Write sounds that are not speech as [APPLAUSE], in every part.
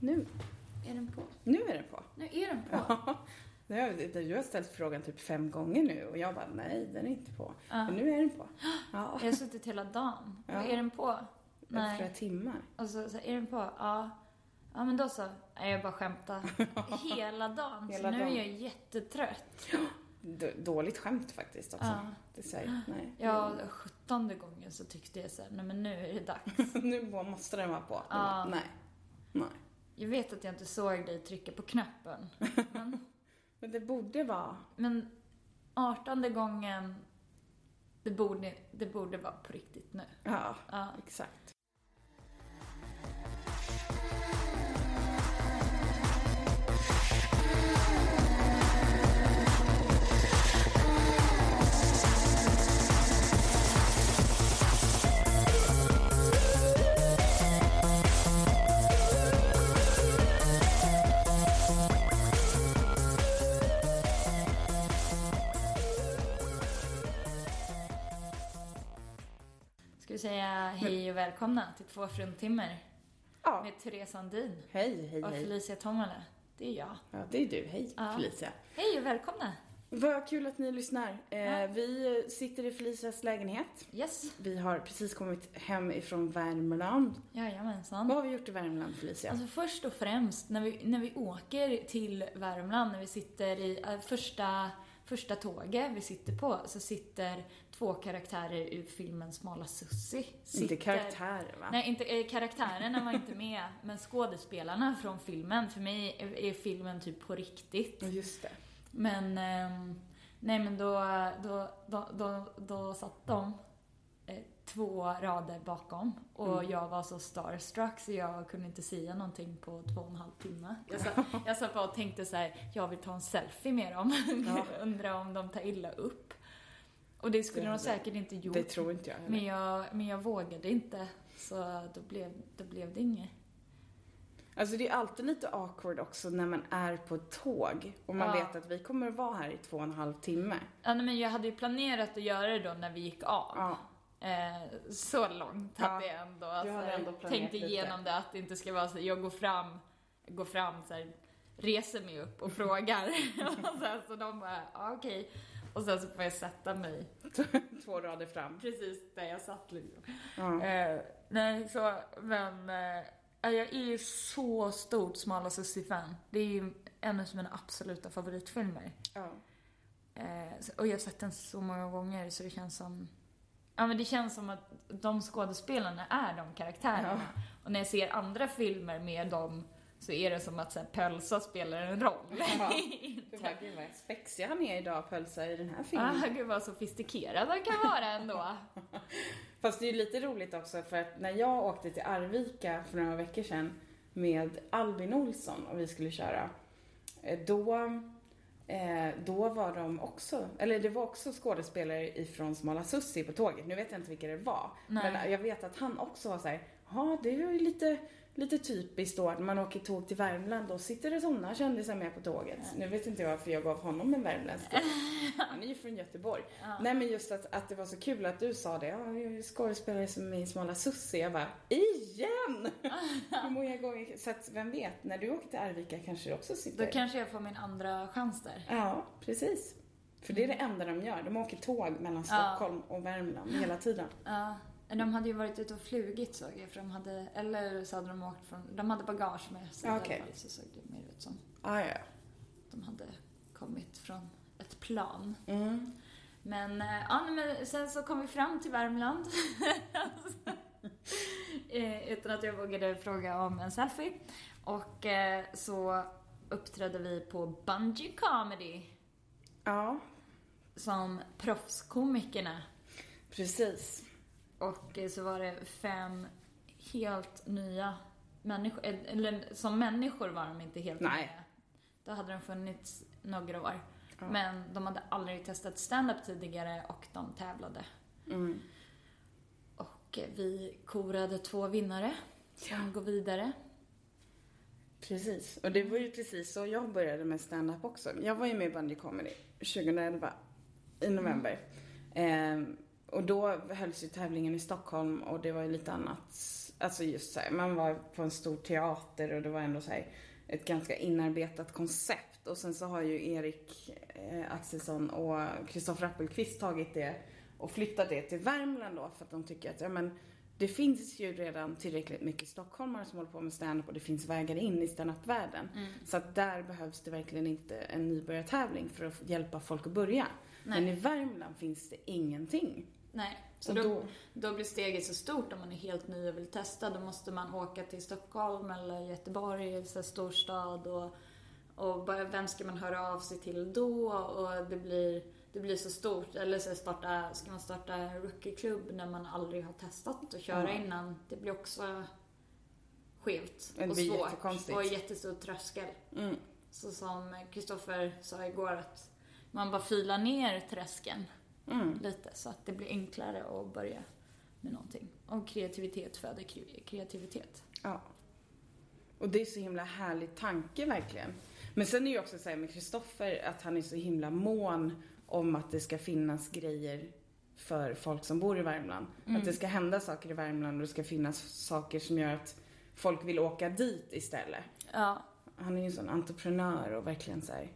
Nu. Är den på? Nu är den på. Nu är den på. [LAUGHS] Har- Du har ställt frågan typ fem gånger nu och jag bara nej, den är inte på. Ja. Men nu är den på. [GASPS] Ja. Jag har suttit hela dagen. Ja. Är den på? Flera Nej. timmar. Och så, så är den på? Ja. Ja men då så. Jag bara skämtar. [LAUGHS] Hela dagen. Hela så nu dagen. är jag jättetrött. [GASPS] D- dåligt skämt faktiskt också. Ja. Det säger, nej. [GASPS] Ja, sjuttonde gången så tyckte jag så här, nej men nu är det dags. [LAUGHS] nu måste den vara på. Ja. bara, Nej. Nej. Jag vet att jag inte såg dig trycka på knappen. Men, [LAUGHS] Men det borde vara. men artonde gången, det borde, det borde vara på riktigt nu. Ja, Ja. exakt. Vi säga hej och välkomna till två fruntimmer Ja. med Therese Sandin Hej, hej, och hej. Felicia Tomala. Det är jag. Ja, det är du. Hej, Ja. Felicia. Hej och välkomna! Vad kul att ni lyssnar. Eh, Ja. Vi sitter i Felicias lägenhet. Yes, Vi har precis kommit hem ifrån Värmland. jajamensan. Vad har vi gjort i Värmland, Felicia? Alltså först och främst, när vi, när vi åker till Värmland, när vi sitter i äh, första, första tåget vi sitter på, så sitter två karaktärer ur filmen Smala Sussi. Sitter, Inte karaktärer, va? Nej, inte, eh, karaktärerna var inte med, [LAUGHS] men skådespelarna från filmen. För mig är, är filmen typ på riktigt. Ja, Just det. Men, ehm, nej men då, då, då, då, då satt de eh, två rader bakom och jag var så starstruck så jag kunde inte säga någonting på två och en halv timme. Jag satt, [LAUGHS] jag satt bara och tänkte så här, jag vill ta en selfie med dem. Ja. [LAUGHS] Undrar om de tar illa upp. Och det skulle Det de säkert inte gjort. Det tror inte jag heller. men jag, men jag vågade inte. Så då blev, då blev det inget. Alltså det är alltid lite awkward också när man är på ett tåg och man Ja. vet att vi kommer att vara här i två och en halv timme. Ja, nej, men jag hade ju planerat att göra det då när vi gick av. Ja. Eh, så långt Ja, hade jag ändå, du hade så här, ändå tänkt lite. igenom det. Att det inte ska vara så jag går fram, går fram så här, reser mig upp och frågar. [LAUGHS] och sen så de bara, ja, okej. Och sen så får jag sätta mig [LAUGHS] Två rader fram. precis där jag satt liksom. Ja. Eh, nej, så, men eh, jag är ju så stort Smala Sussi-fan. Det är ju en av mina absoluta favoritfilmer. Ja. Eh, och jag har sett den så många gånger så det känns som... Ja men det känns som att de skådespelarna är de karaktärerna. Och när jag ser andra filmer med dem så är det som att så här, Pölsa spelar en roll. Ja. Du [LAUGHS] gud vad spexig han är idag, Pölsa, i den här filmen. ah, gud vad sofistikerad han kan vara ändå. [LAUGHS] Fast det är ju lite roligt också för att när jag åkte till Arvika för några veckor sedan med Albin Olsson och vi skulle köra, eh, då, eh, då var de också, eller det var också skådespelare ifrån Smala Sussi på tåget. Nu vet jag inte vilka det var. Nej. Men jag vet att han också var såhär, ja det är ju lite, lite typiskt då att man åker tåg till Värmland, då sitter det sådana kändisar med på tåget. Nu vet inte jag varför jag gav honom en värmländsk [LAUGHS] Han är ju från Göteborg. Nej men just att, att det var så kul att du sa det. Ja, jag är skådespelare som i Smala Sussi. Jag bara, igen! [LAUGHS] Hur många gånger? Så att vem vet, när du åker till Arvika kanske det också sitter. Då kanske jag får min andra chans där. Ja, precis. För det är det enda de gör. De åker tåg mellan Stockholm och Värmland hela tiden. Ja, de hade ju varit ute och flugit såg jag. För de hade, eller så hade de åkt från, de hade bagage med sig. fall, Så såg det mer ut som. Ah, ja, De hade kommit från ett plan. mm. Men, eh, ja, men sen så kom vi fram till Värmland. [LAUGHS] Eh, Utan att jag vågade fråga om en selfie. Och eh, så uppträdde vi på Bungee Comedy ja, som proffskomikerna. precis. Och eh, så var det fem helt nya människor, eller som människor var de inte helt Nej. nya. Då hade de funnits några år. Ja. Men de hade aldrig testat stand-up tidigare och de tävlade. Mm. Och eh, vi korade två vinnare som går vidare. Precis. Och det var ju precis så jag började med stand-up också. Jag var ju med i Bundy Comedy 2011 i november. Ehm, och då hölls ju tävlingen i Stockholm och det var ju lite annat alltså just så här, man var på en stor teater och det var ändå så här ett ganska inarbetat koncept. Och sen så har ju Erik eh, Axelsson och Kristoffer Appelqvist tagit det och flyttat det till Värmland då för att de tycker att, ja men det finns ju redan tillräckligt mycket stockholmare som håller på med stand-up och det finns vägar in i stand-up-världen. Mm. Så att där behövs det verkligen inte en nybörjartävling för att hjälpa folk att börja. Nej. Men i Värmland finns det ingenting. Nej, så då, då- då blir steget så stort om man är helt ny och vill testa. Då måste man åka till Stockholm eller Göteborg, så storstad och, och bara, vem ska man höra av sig till då? Och det blir, det blir så stort. Eller så starta, ska man starta en rookie-klubb när man aldrig har testat att köra Ja. innan? Det blir också skevt och svårt och jättestor tröskel. Mm. Så som Kristoffer sa igår att man bara filar ner tröskeln Mm. lite så att det blir enklare att börja med någonting. Och kreativitet föder kre- kreativitet. Ja. Och det är så himla härlig tanke verkligen. Men sen är ju också så här med Kristoffer att han är så himla mån om att det ska finnas grejer för folk som bor i Värmland. Att det ska hända saker i Värmland och det ska finnas saker som gör att folk vill åka dit istället. Ja, Han är ju en sån entreprenör och verkligen så här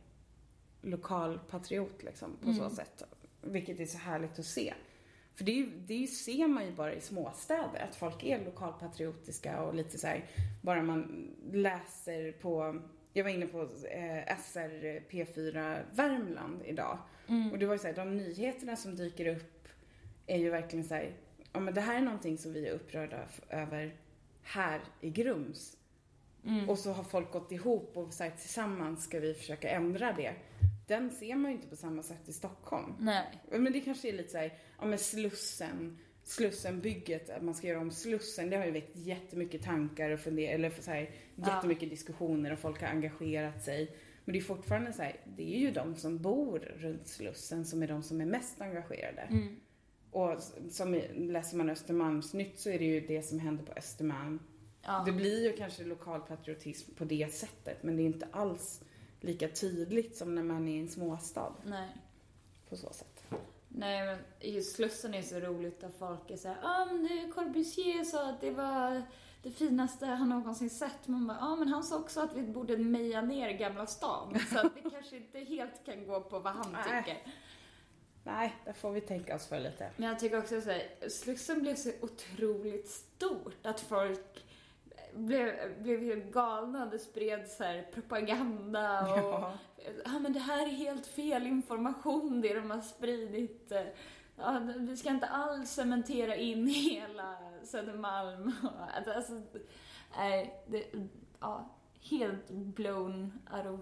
lokalpatriot liksom på så sätt. Vilket är så härligt att se. För det, är det ser man ju bara i småstäder, att folk är lokalpatriotiska och lite så här, bara man läser på, jag var inne på eh, SR P4 Värmland idag. Och det var ju så här, de nyheterna som dyker upp är ju verkligen så här, ja men det här är någonting som vi är upprörda över här i Grums. Och så har folk gått ihop och sagt tillsammans ska vi försöka ändra det. Den ser man ju inte på samma sätt i Stockholm. nej. Men det kanske är lite såhär, ja men Slussen, Slussenbygget, att man ska göra om Slussen, det har ju väckt jättemycket tankar och fundera, eller så här, Ja. jättemycket diskussioner och folk har engagerat sig. Men det är fortfarande så här, det är ju de som bor runt Slussen som är de som är mest engagerade. Mm. Och som läser man Östermalmsnytt så är det ju det som händer på Östermalm. Ja. Det blir ju kanske lokalpatriotism på det sättet, men det är inte alls lika tydligt som när man är i en småstad Nej. på så sätt. Nej, men just Slussen är så roligt att folk är såhär, ja ah, men det- Corbusier sa att det var det finaste han någonsin sett. Man bara, ja ah, men han sa också att vi borde meja ner Gamla stan. [LAUGHS] Så att det kanske inte helt kan gå på vad han Nej. tycker. Nej, där får vi tänka oss för lite. Men jag tycker också att Slussen blev så otroligt stort att folk blev, blev helt galna. Det spreds här propaganda och Ja. ja men det här är helt fel information det de har spridit. Ja, vi ska inte alls cementera in [LAUGHS] hela Södermalm. Alltså, nej, det, ja, helt blown out of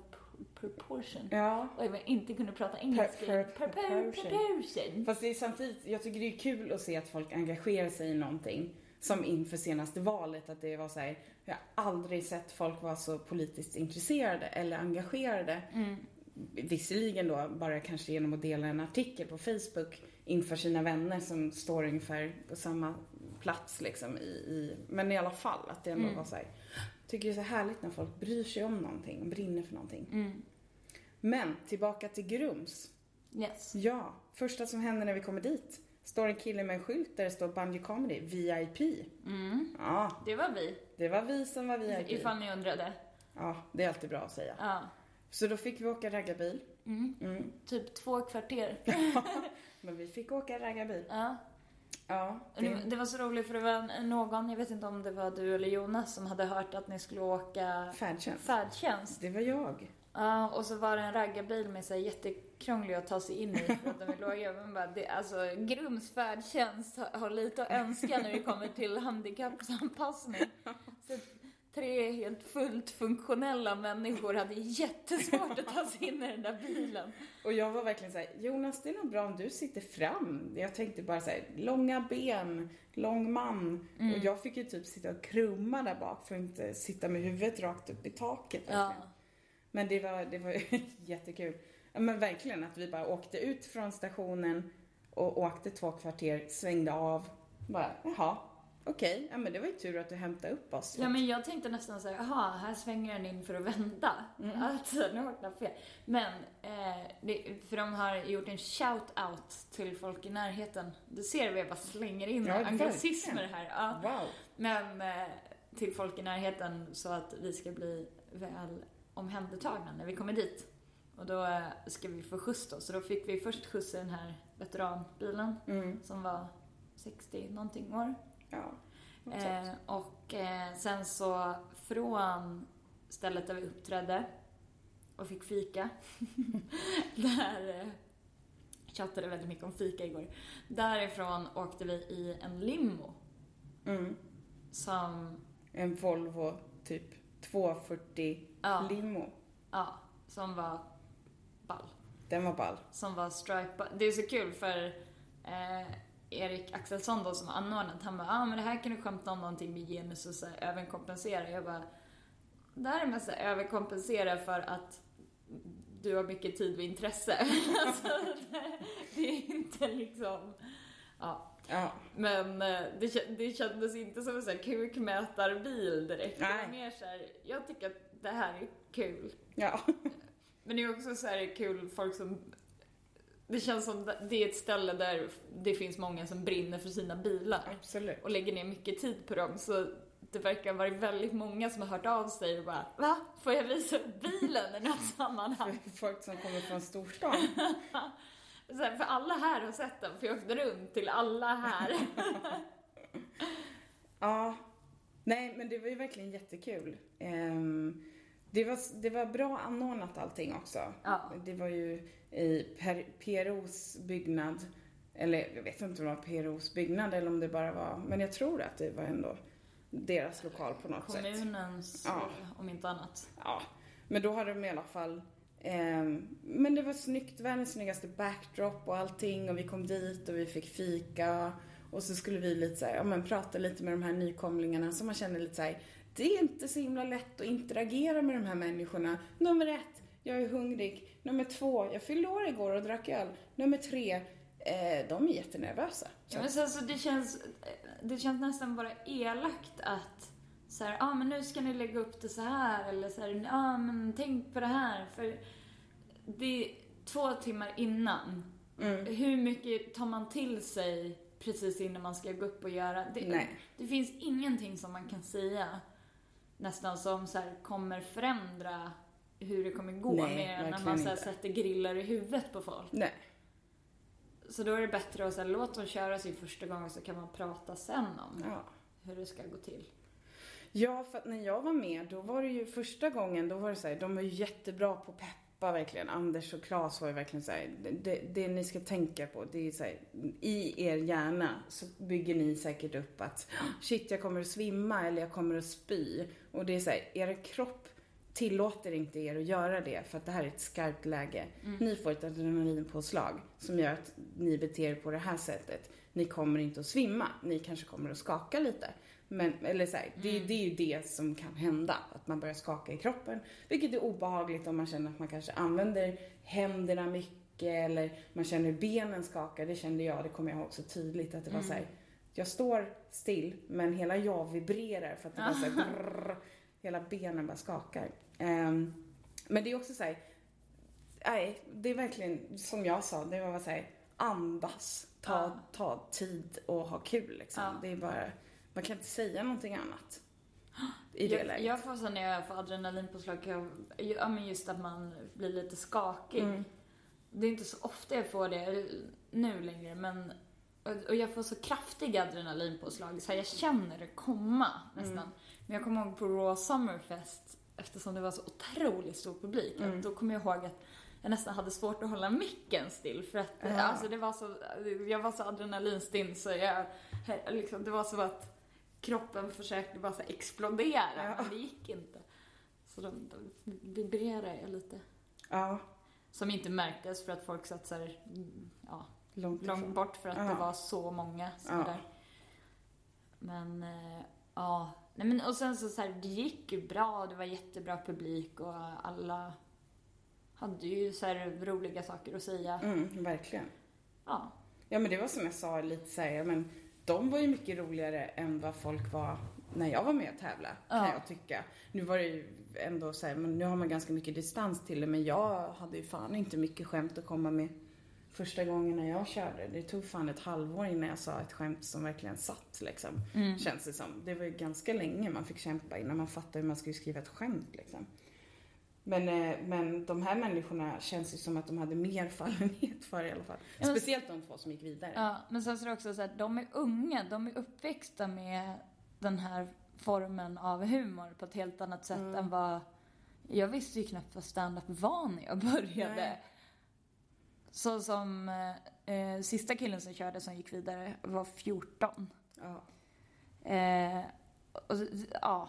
proportion. Ja. Och jag inte kunde prata engelska. Per- per- Per- proportion. Fast det är samtidigt, jag tycker det är kul att se att folk engagerar sig i någonting. Som inför senaste valet, att det var så här, jag har aldrig sett folk vara så politiskt intresserade eller engagerade. Mm. Visserligen då bara kanske genom att dela en artikel på Facebook inför sina vänner som står ungefär på samma plats liksom i, i men i alla fall att det ändå Mm. var så här. Tycker det är så härligt när folk bryr sig om någonting och brinner för någonting. Mm. Men tillbaka till Grums. Yes. Ja, första som händer när vi kommer dit står en kille med en skylt där det står Bungy Comedy, VIP. Mm. Ja, Det var vi, det var vi som var VIP. ifall ni undrade. Ja, det är alltid bra att säga. Ja. Så då fick vi åka raggarbil. Mm. Mm. Typ två kvarter. Men vi fick åka raggarbil. Ja. Ja, Det, det, det var så roligt för det var någon, jag vet inte om det var du eller Jonas, som hade hört att ni skulle åka färdtjänst. färdtjänst. Det var jag. Ja, och så var det en raggarbil med sig jättekrånglig att ta sig in i för [LAUGHS] att de är låga. Men bara, det, alltså, Grums färdtjänst har, har lite att önska när det kommer till handikappsanpassning. [LAUGHS] Så tre helt fullt funktionella människor hade jättesvårt att ta sig in i den där bilen. Och jag var verkligen såhär, Jonas det är nog bra om du sitter fram. Jag tänkte bara såhär, långa ben, lång man. Mm. Och jag fick ju typ sitta och krumma där bak för att inte sitta med huvudet rakt upp i taket. Ja. Men det var, det var [LAUGHS] jättekul. Men verkligen att vi bara åkte ut från stationen och åkte två kvarter, svängde av. Bara, jaha, okej, ja men det var ju tur att du hämtade upp oss. Ja, men jag tänkte nästan såhär, jaha, här svänger den in för att vända. Mm. [LAUGHS] Alltså, nu vart det fel. Men, eh, det, för de har gjort en shout-out till folk i närheten. Du ser vi jag bara slänger in Ja, anglicismer här. Ja. Wow. Men eh, till folk i närheten så att vi ska bli väl omhändertagna när vi kommer dit. Och då eh, ska vi få skjuts då. Så då fick vi först skjuts i den här veteranbilen Mm. som var 60 någonting år. Ja. Eh, och eh, sen så från stället där vi uppträdde och fick fika. [LAUGHS] där eh, chattade väldigt mycket om fika igår. Därifrån åkte vi i en limo Mm. som, En Volvo typ 240 Ja. limo. ja, som var ball. Den var ball. Som var stripad. Det är så kul för eh, Erik Axelsson då som anordnat, han bara ah, men det här kan du skämta om någonting med genus och så här, överkompensera. Jag bara, det här är mest här, överkompensera för att du har mycket tid och intresse. [LAUGHS] alltså, det, det är inte liksom, ja. Ja. Men eh, det, det kändes inte som en sån här kukmätarbil direkt. Det var Nej. mer så här, jag tycker att det här är kul. Ja. [LAUGHS] Men det är också så här kul folk som... Det känns som det är ett ställe där det finns många som brinner för sina bilar Absolut. och lägger ner mycket tid på dem. Så det verkar vara väldigt många som har hört av sig och bara Va? Får jag visa bilen i något [LAUGHS] sammanhang? Folk som kommer från storstan. [LAUGHS] Här, för alla här har sett den, för jag åkte runt till alla här. [LAUGHS] Ja. Nej, men det var ju verkligen jättekul. Ehm, det, var, det var bra anordnat allting också. Ja. Det var ju i per, PROs byggnad. Eller jag vet inte om det var PROs byggnad eller om det bara var, men jag tror att det var ändå deras lokal på något sätt. Kommunens, Ja. om inte annat. Ja, men då hade de i alla fall Ehm, men det var snyggt, världens snyggaste backdrop och allting och vi kom dit och vi fick fika och så skulle vi lite så här, ja men prata lite med de här nykomlingarna så man känner lite så här, det är inte så himla lätt att interagera med de här människorna. Nummer ett, jag är hungrig. Nummer två, jag fyllde år igår och drack öl. Nummer tre, eh, de är jättenervösa. Så, Ja, men så, så det känns, eh, det känns nästan bara elakt att så här, ah, men nu ska ni lägga upp det så här eller så här, ah, men tänk på det här. För det är två timmar innan. mm, Hur mycket tar man till sig precis innan man ska gå upp och göra? Det, Nej. det finns ingenting som man kan säga nästan som så här, kommer förändra hur det kommer gå Nej, mer när man så här, sätter grillar i huvudet på folk. nej. Så då är det bättre att så här, låt dem köra sin första gång så kan man prata sen om Ja. hur det ska gå till. Ja, för att när jag var med, då var det ju första gången, då var det så här, de var ju jättebra på att peppa verkligen. Anders och Claes var ju verkligen så här, det, det, ni ska tänka på, det är så här, i er hjärna så bygger ni säkert upp att shit, jag kommer att svimma eller jag kommer att spy. Och det är så här, er kropp tillåter inte er att göra det för att det här är ett skarpt läge. Ni får ett adrenalinpåslag som gör att ni beter er på det här sättet. Ni kommer inte att svimma, ni kanske kommer att skaka lite. Men, eller så här, det, det är ju det som kan hända, att man börjar skaka i kroppen. Vilket är obehagligt om man känner att man kanske använder händerna mycket eller man känner hur benen skakar. Det kände jag, det kommer jag ihåg så tydligt att det var så här, jag står still men hela jag vibrerar för att det var så här, [LAUGHS] brrr, hela benen bara skakar. Ehm, men det är också så här, nej, det är verkligen som jag sa, det var så här, andas, ta, Ja. ta tid och ha kul liksom. Ja. Det är bara, man kan inte säga någonting annat i det Jag, läget. jag får så när jag får adrenalinpåslag, ja men just att man blir lite skakig. Mm. Det är inte så ofta jag får det nu längre, men och jag får så kraftiga adrenalinpåslag, så jag känner det komma nästan. Mm. Men jag kommer ihåg på Raw Summerfest, eftersom det var så otroligt stor publik, Mm. då kommer jag ihåg att jag nästan hade svårt att hålla micken still för att Ja. alltså det var så, jag var så adrenalinstinn så jag, liksom, det var så att kroppen försökte bara så explodera, Ja. men det gick inte. Så då, då vibrerade lite. Ja, Som inte märktes för att folk satt så här, mm, ja, långt långt bort för att Ja. det var så många som Ja. där. Men, eh, ja. Nej men och sen så, så här, det gick ju bra, det var jättebra publik och alla hade ju så roliga saker att säga. Mm, verkligen. Ja. Ja men det var som jag sa lite såhär, men de var ju mycket roligare än vad folk var när jag var med och tävla, kan Ja. jag tycka. Nu var det ju ändå så här, men nu har man ganska mycket distans till det, men jag hade ju fan inte mycket skämt att komma med första gången när jag körde. Det tog fan ett halvår innan jag sa ett skämt som verkligen satt liksom. Mm. Känns det som. Det var ju ganska länge man fick kämpa innan man fattade hur man skulle skriva ett skämt liksom. Men, eh, men de här människorna känns ju som att de hade mer fallenhet för i alla fall. Ja, Speciellt de två som gick vidare. Ja, men sen så är det också så att de är unga, de är uppväxta med den här formen av humor på ett helt annat sätt Mm. än vad... Jag visste ju knappt vad stand-up var när jag började. Nej. Så som eh, eh, sista killen som körde som gick vidare var 14. Ja. Eh, och, ja.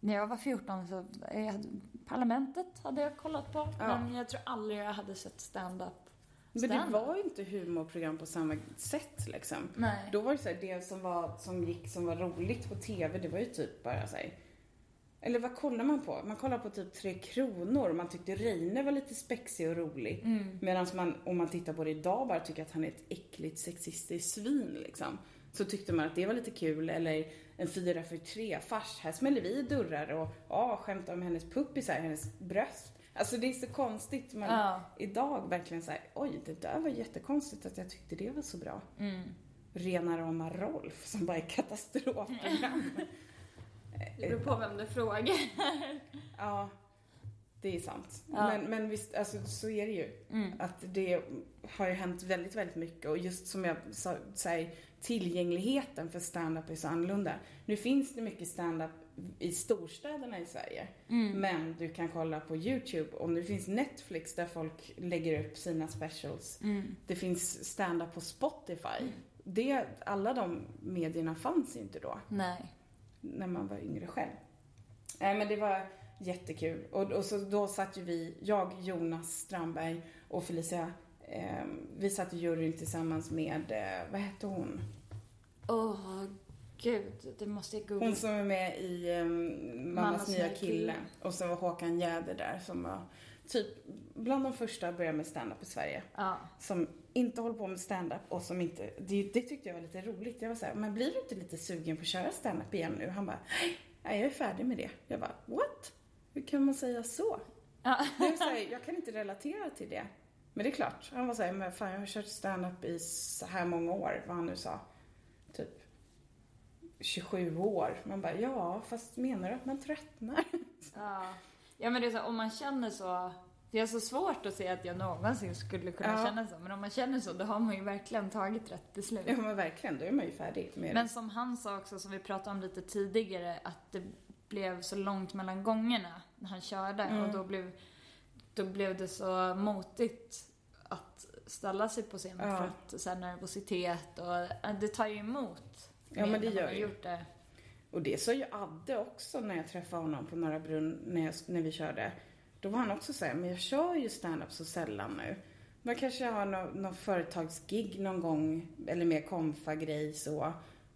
När jag var 14 så, jag hade, Parlamentet hade jag kollat på. Ja. Men jag tror aldrig jag hade sett stand-up. Men det var ju inte humorprogram på samma sätt liksom. Nej. Då var det så här, det som, var, som gick som var roligt på TV, det var ju typ bara så här. Eller vad kollar man på? Man kollar på typ Tre Kronor. Man tyckte Reine var lite spexig och rolig. Mm. Medan man, om man tittar på det idag, bara tycker att han är ett äckligt sexistiskt svin liksom. Så tyckte man att det var lite kul. Eller en fyra för tre fars, här smäller vi i dörrar och ja, skämtar om hennes puppisar, hennes bröst. Alltså det är så konstigt. Man, Ja. Idag verkligen såhär, oj det där var jättekonstigt att jag tyckte det var så bra. Mm. Rena rama Rolf som bara är katastrofprogram. [LAUGHS] Det beror på vem du frågar. [LAUGHS] ja, det är sant. Ja. Men, men visst, alltså så är det ju. Mm. Att det har ju hänt väldigt, väldigt mycket och just som jag sa, säger, tillgängligheten för stand-up är så annorlunda. Nu finns det mycket stand-up i storstäderna i Sverige. Mm. Men du kan kolla på YouTube och nu finns Netflix där folk lägger upp sina specials. Mm. Det finns stand-up på Spotify. Det, alla de medierna fanns inte då, Nej. när man var yngre själv. Nej men det var jättekul. Och, och så då satt ju vi, jag, Jonas Strandberg och Felicia, eh, vi satt i juryn tillsammans med, eh, vad hette hon? Åh, gud. Det måste jag googla. Hon som är med i eh, Mammas, nya kille. Och så var Håkan Jäder där som var typ bland de första att börja med stand-up i Sverige. Ja. som inte håller på med stand-up och som inte, det, det tyckte jag var lite roligt. Jag var såhär, men blir du inte lite sugen på att köra stand-up igen nu? Han bara, nej jag är färdig med det. Jag bara, what? Hur kan man säga så? Ja. Så här, jag kan inte relatera till det. Men det är klart, han var såhär, men fan jag har kört stand-up i så här många år, vad han nu sa. Typ 27 år. Man bara, ja fast menar du att man tröttnar? [LAUGHS] Ja. ja, men det är så, om man känner så. Det är så svårt att säga att jag någonsin skulle kunna Ja. känna så. Men om man känner så, då har man ju verkligen tagit rätt beslut. Ja men verkligen, då är man ju färdig med Men det. som han sa också, som vi pratade om lite tidigare, att det blev så långt mellan gångerna när han körde. Mm. Och då blev, då blev det så motigt att ställa sig på scenen Ja. för att så här, nervositet och äh, det tar ju emot. Ja, men det gör ju. gjort det. Och det sa ju Adde också när jag träffade honom på Norra Brunn när, jag, när vi körde. Då var han också såhär, men jag kör ju stand-up så sällan nu. Man kanske har någon, någon företagsgig någon gång, eller mer konfa-grej så.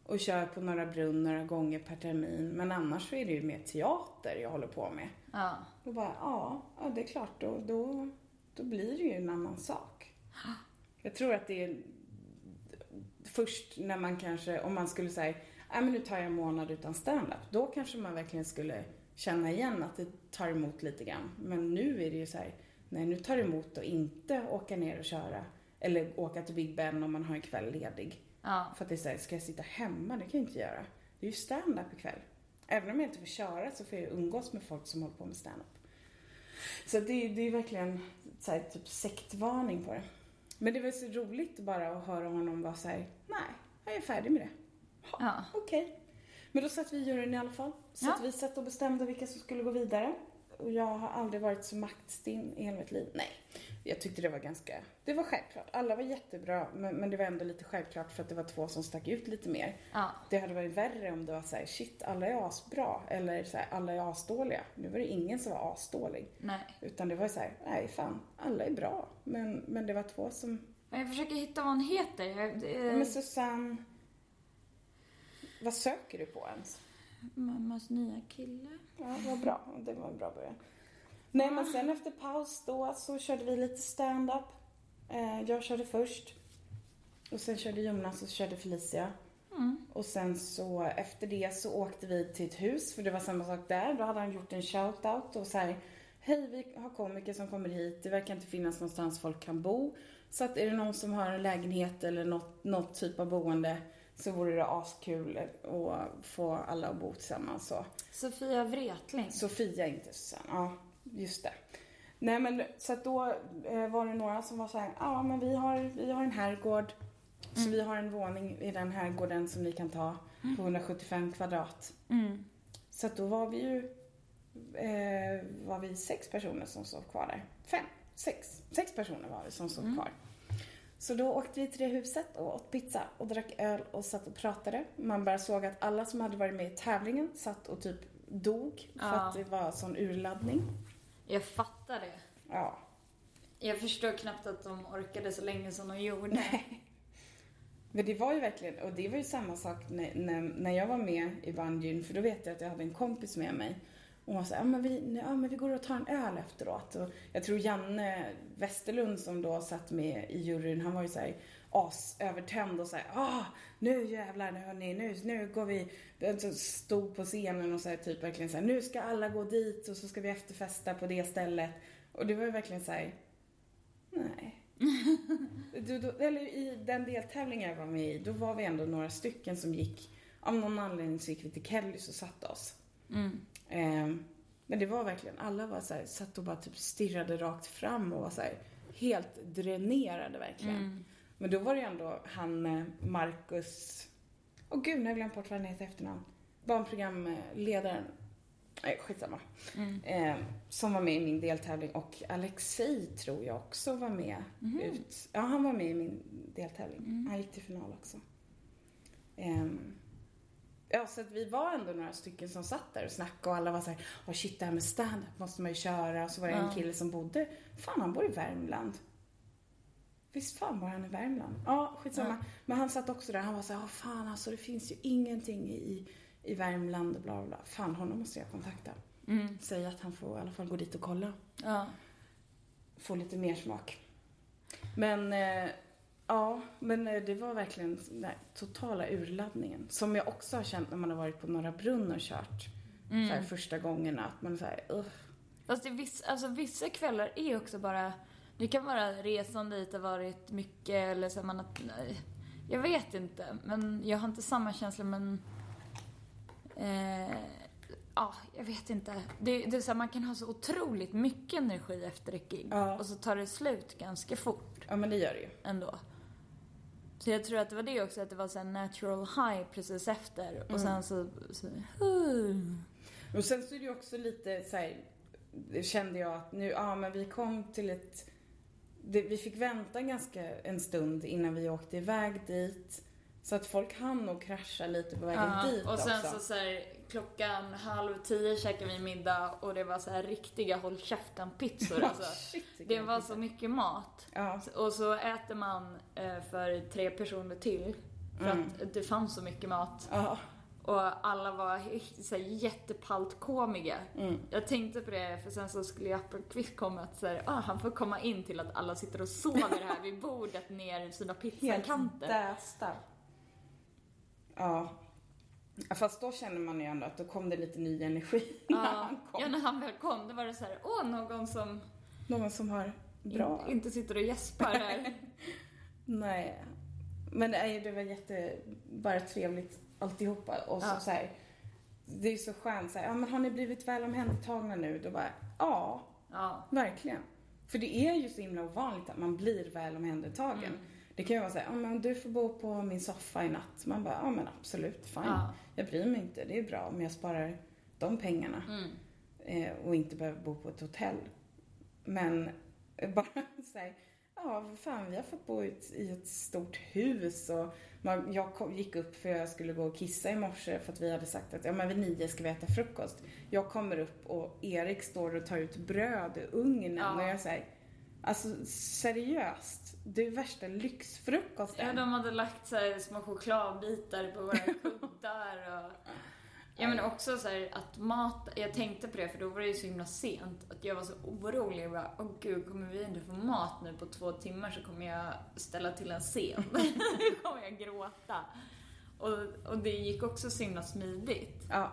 Och kör på Norra Brunn några gånger per termin. Men annars så är det ju mer teater jag håller på med. Ja. Då bara, ja, ja det är klart, då, då, då blir det ju en annan sak. Jag tror att det är först när man kanske, om man skulle säga, nej men nu tar jag en månad utan stand-up. Då kanske man verkligen skulle känna igen att det tar emot lite grann. Men nu är det ju så här, nej nu tar det emot att inte åka ner och köra. Eller åka till Big Ben om man har en kväll ledig. Ja. För att det är såhär, ska jag sitta hemma? Det kan jag inte göra. Det är ju stand-up ikväll. Även om jag inte får köra så får jag umgås med folk som håller på med stand-up. Så det, det är verkligen så här, typ sektvarning på det. Men det var så roligt bara att höra honom vara såhär, nej, jag är färdig med det. Ha, Ja. Okej. Men då satt vi i juryn i alla fall. Så Ja. att vi satt och bestämde vilka som skulle gå vidare. Och jag har aldrig varit så maktstinn i hela mitt liv. Nej, jag tyckte det var ganska, det var självklart. Alla var jättebra, men, men det var ändå lite självklart för att det var två som stack ut lite mer. Ja. Det hade varit värre om det var såhär, shit, alla är asbra. Eller såhär, alla är asdåliga. Nu var det ingen som var asdålig. Nej. Utan det var så här, nej fan, alla är bra. Men, men det var två som, Jag försöker hitta vad hon heter. Jag, det, men Susanne, vad söker du på ens? Mammas nya kille. Ja, vad bra. Det var en bra början. Nej, men sen efter paus då så körde vi lite stand-up. Eh, jag körde först. Och sen körde Jonas och så körde Felicia. Mm. Och sen så efter det så åkte vi till ett hus för det var samma sak där. Då hade han gjort en shout-out och så här, Hej, vi har komiker som kommer hit. Det verkar inte finnas någonstans folk kan bo. Så att är det någon som har en lägenhet eller något, något typ av boende så vore det askul att få alla att bo tillsammans. Så. Sofia Wretling. Sofia, inte Susanne. Ja, just det. Nej men så att då eh, var det några som var så här, ja men vi har, vi har en herrgård. Så vi har en våning i den herrgården som ni kan ta på 175 kvadrat. Mm. Så att då var vi ju, eh, var vi sex personer som sov kvar där. Fem, sex, sex personer var vi som sov kvar. Så då åkte vi till det huset och åt pizza och drack öl och satt och pratade. Man bara såg att alla som hade varit med i tävlingen satt och typ dog för Ja. att det var sån urladdning. Jag fattar det. Ja. Jag förstår knappt att de orkade så länge som de gjorde. Men det var ju verkligen, och det var ju samma sak när, när, när jag var med i bandyn, för då vet jag att jag hade en kompis med mig. Och hon sa, ja men, vi, ja men vi går och tar en öl efteråt. Och jag tror Janne Westerlund som då satt med i juryn, han var ju såhär övertänd och såhär, ah nu jävlar, nu hörni, nu, nu går vi, så stod på scenen och såhär typ verkligen såhär, nu ska alla gå dit och så ska vi efterfesta på det stället. Och det var ju verkligen såhär, nej. [LAUGHS] Du, då, eller i den deltävlingen jag var med i, då var vi ändå några stycken som gick, av någon anledning så gick vi till Kellys och satte oss. Mm. Ehm, men det var verkligen, alla var så här, satt och bara typ stirrade rakt fram och var så här, helt dränerade verkligen. Mm. Men då var det ju ändå han eh, Marcus, åh gud nu har jag glömt bort vad han heter efternamn. Barnprogramledaren, nej skitsamma. Mm. Eh, som var med i min deltävling och Alexei tror jag också var med Mhm. ut. Ja, han var med i min deltävling. Mm. Han gick till final också. Ehm, ja, så att vi var ändå några stycken som satt där och snackade och alla var såhär, åh shit det här med stand-up måste man ju köra. Och så var det en kille som bodde, fan han bor i Värmland. Visst fan var han i Värmland? Ja, skitsamma. Ja. Men han satt också där, han var såhär, åh fan alltså det finns ju ingenting i, i Värmland och bla bla. Fan honom måste jag kontakta. Mm. Säga att han får i alla fall gå dit och kolla. Ja. Få lite mer smak. Men, eh, ja, men eh, det var verkligen den där totala urladdningen. Som jag också har känt när man har varit på Norra Brunn och kört. Så här, Mm. första gångerna. Att man är såhär, uh, Fast det är viss, alltså, vissa kvällar är också bara... Det kan vara resan dit har varit mycket eller så man har, nej, Jag vet inte, men jag har inte samma känsla men... Eh, ja, jag vet inte. Det, det är så här, man kan ha så otroligt mycket energi efter ett gig. Ja. Och så tar det slut ganska fort ja men det gör det ju. ändå. Så jag tror att det var det också, att det var så natural high precis efter. Och sen så... så Och sen så är det ju också lite så här, kände jag att nu, ja men vi kom till ett, det, vi fick vänta ganska en stund innan vi åkte iväg dit. Så att folk hann nog krascha lite på vägen Ja, dit och sen också. så, så här, klockan halv tio käkade vi middag och det var så här riktiga håll käften-pizzor [LAUGHS] alltså. Shit, Det var pizza. så mycket mat. Ja, Och så äter man eh, för tre personer till. För Mm. att det fanns så mycket mat. ja, Och alla var så här, jättepaltkomiga. mm. Jag tänkte på det, för sen så skulle Appelqvist komma att så här, ah, han får komma in till att alla sitter och sover här vid bordet ner i sina Helt pizzakanter. dästa. Ja. Ja, Fast då känner man ju ändå att då kom det lite ny energi när Ja, han kom. ja, när han väl kom, då var det så här, åh, någon som Någon som har bra. In, inte sitter och gäspar här. [LAUGHS] Nej. Men nej, det var jätte, bara trevligt alltihopa. Och så, Ja. så här, det är så skönt så här, ja men har ni blivit väl omhändertagna nu? Då bara, ja, Ja. verkligen. För det är ju så himla ovanligt att man blir väl omhändertagen. Mm. Det kan ju vara så här, ja men du får bo på min soffa i natt. Man bara, ja men absolut, fine. Ja. Jag bryr mig inte, det är bra om jag sparar de pengarna. Mm. eh, och inte behöver bo på ett hotell. Men [LAUGHS] bara så här, ja vad fan vi har fått bo i ett, i ett stort hus och man, jag kom, gick upp för jag skulle gå och kissa i morse för att vi hade sagt att ja men vid nio ska vi äta frukost. Jag kommer upp och Erik står och tar ut bröd ur ugnen Ja. och jag säger Alltså seriöst, det är värsta lyxfrukosten. Ja, de hade lagt så små chokladbitar på våra [LAUGHS] kuddar och... Ja men också så här att mat, jag tänkte på det för då var det ju så himla sent att jag var så orolig. Jag bara, åh gud, kommer vi inte få mat nu på två timmar så kommer jag ställa till en scen. [LAUGHS] Då kommer jag gråta. Och, och det gick också så himla smidigt. Ja.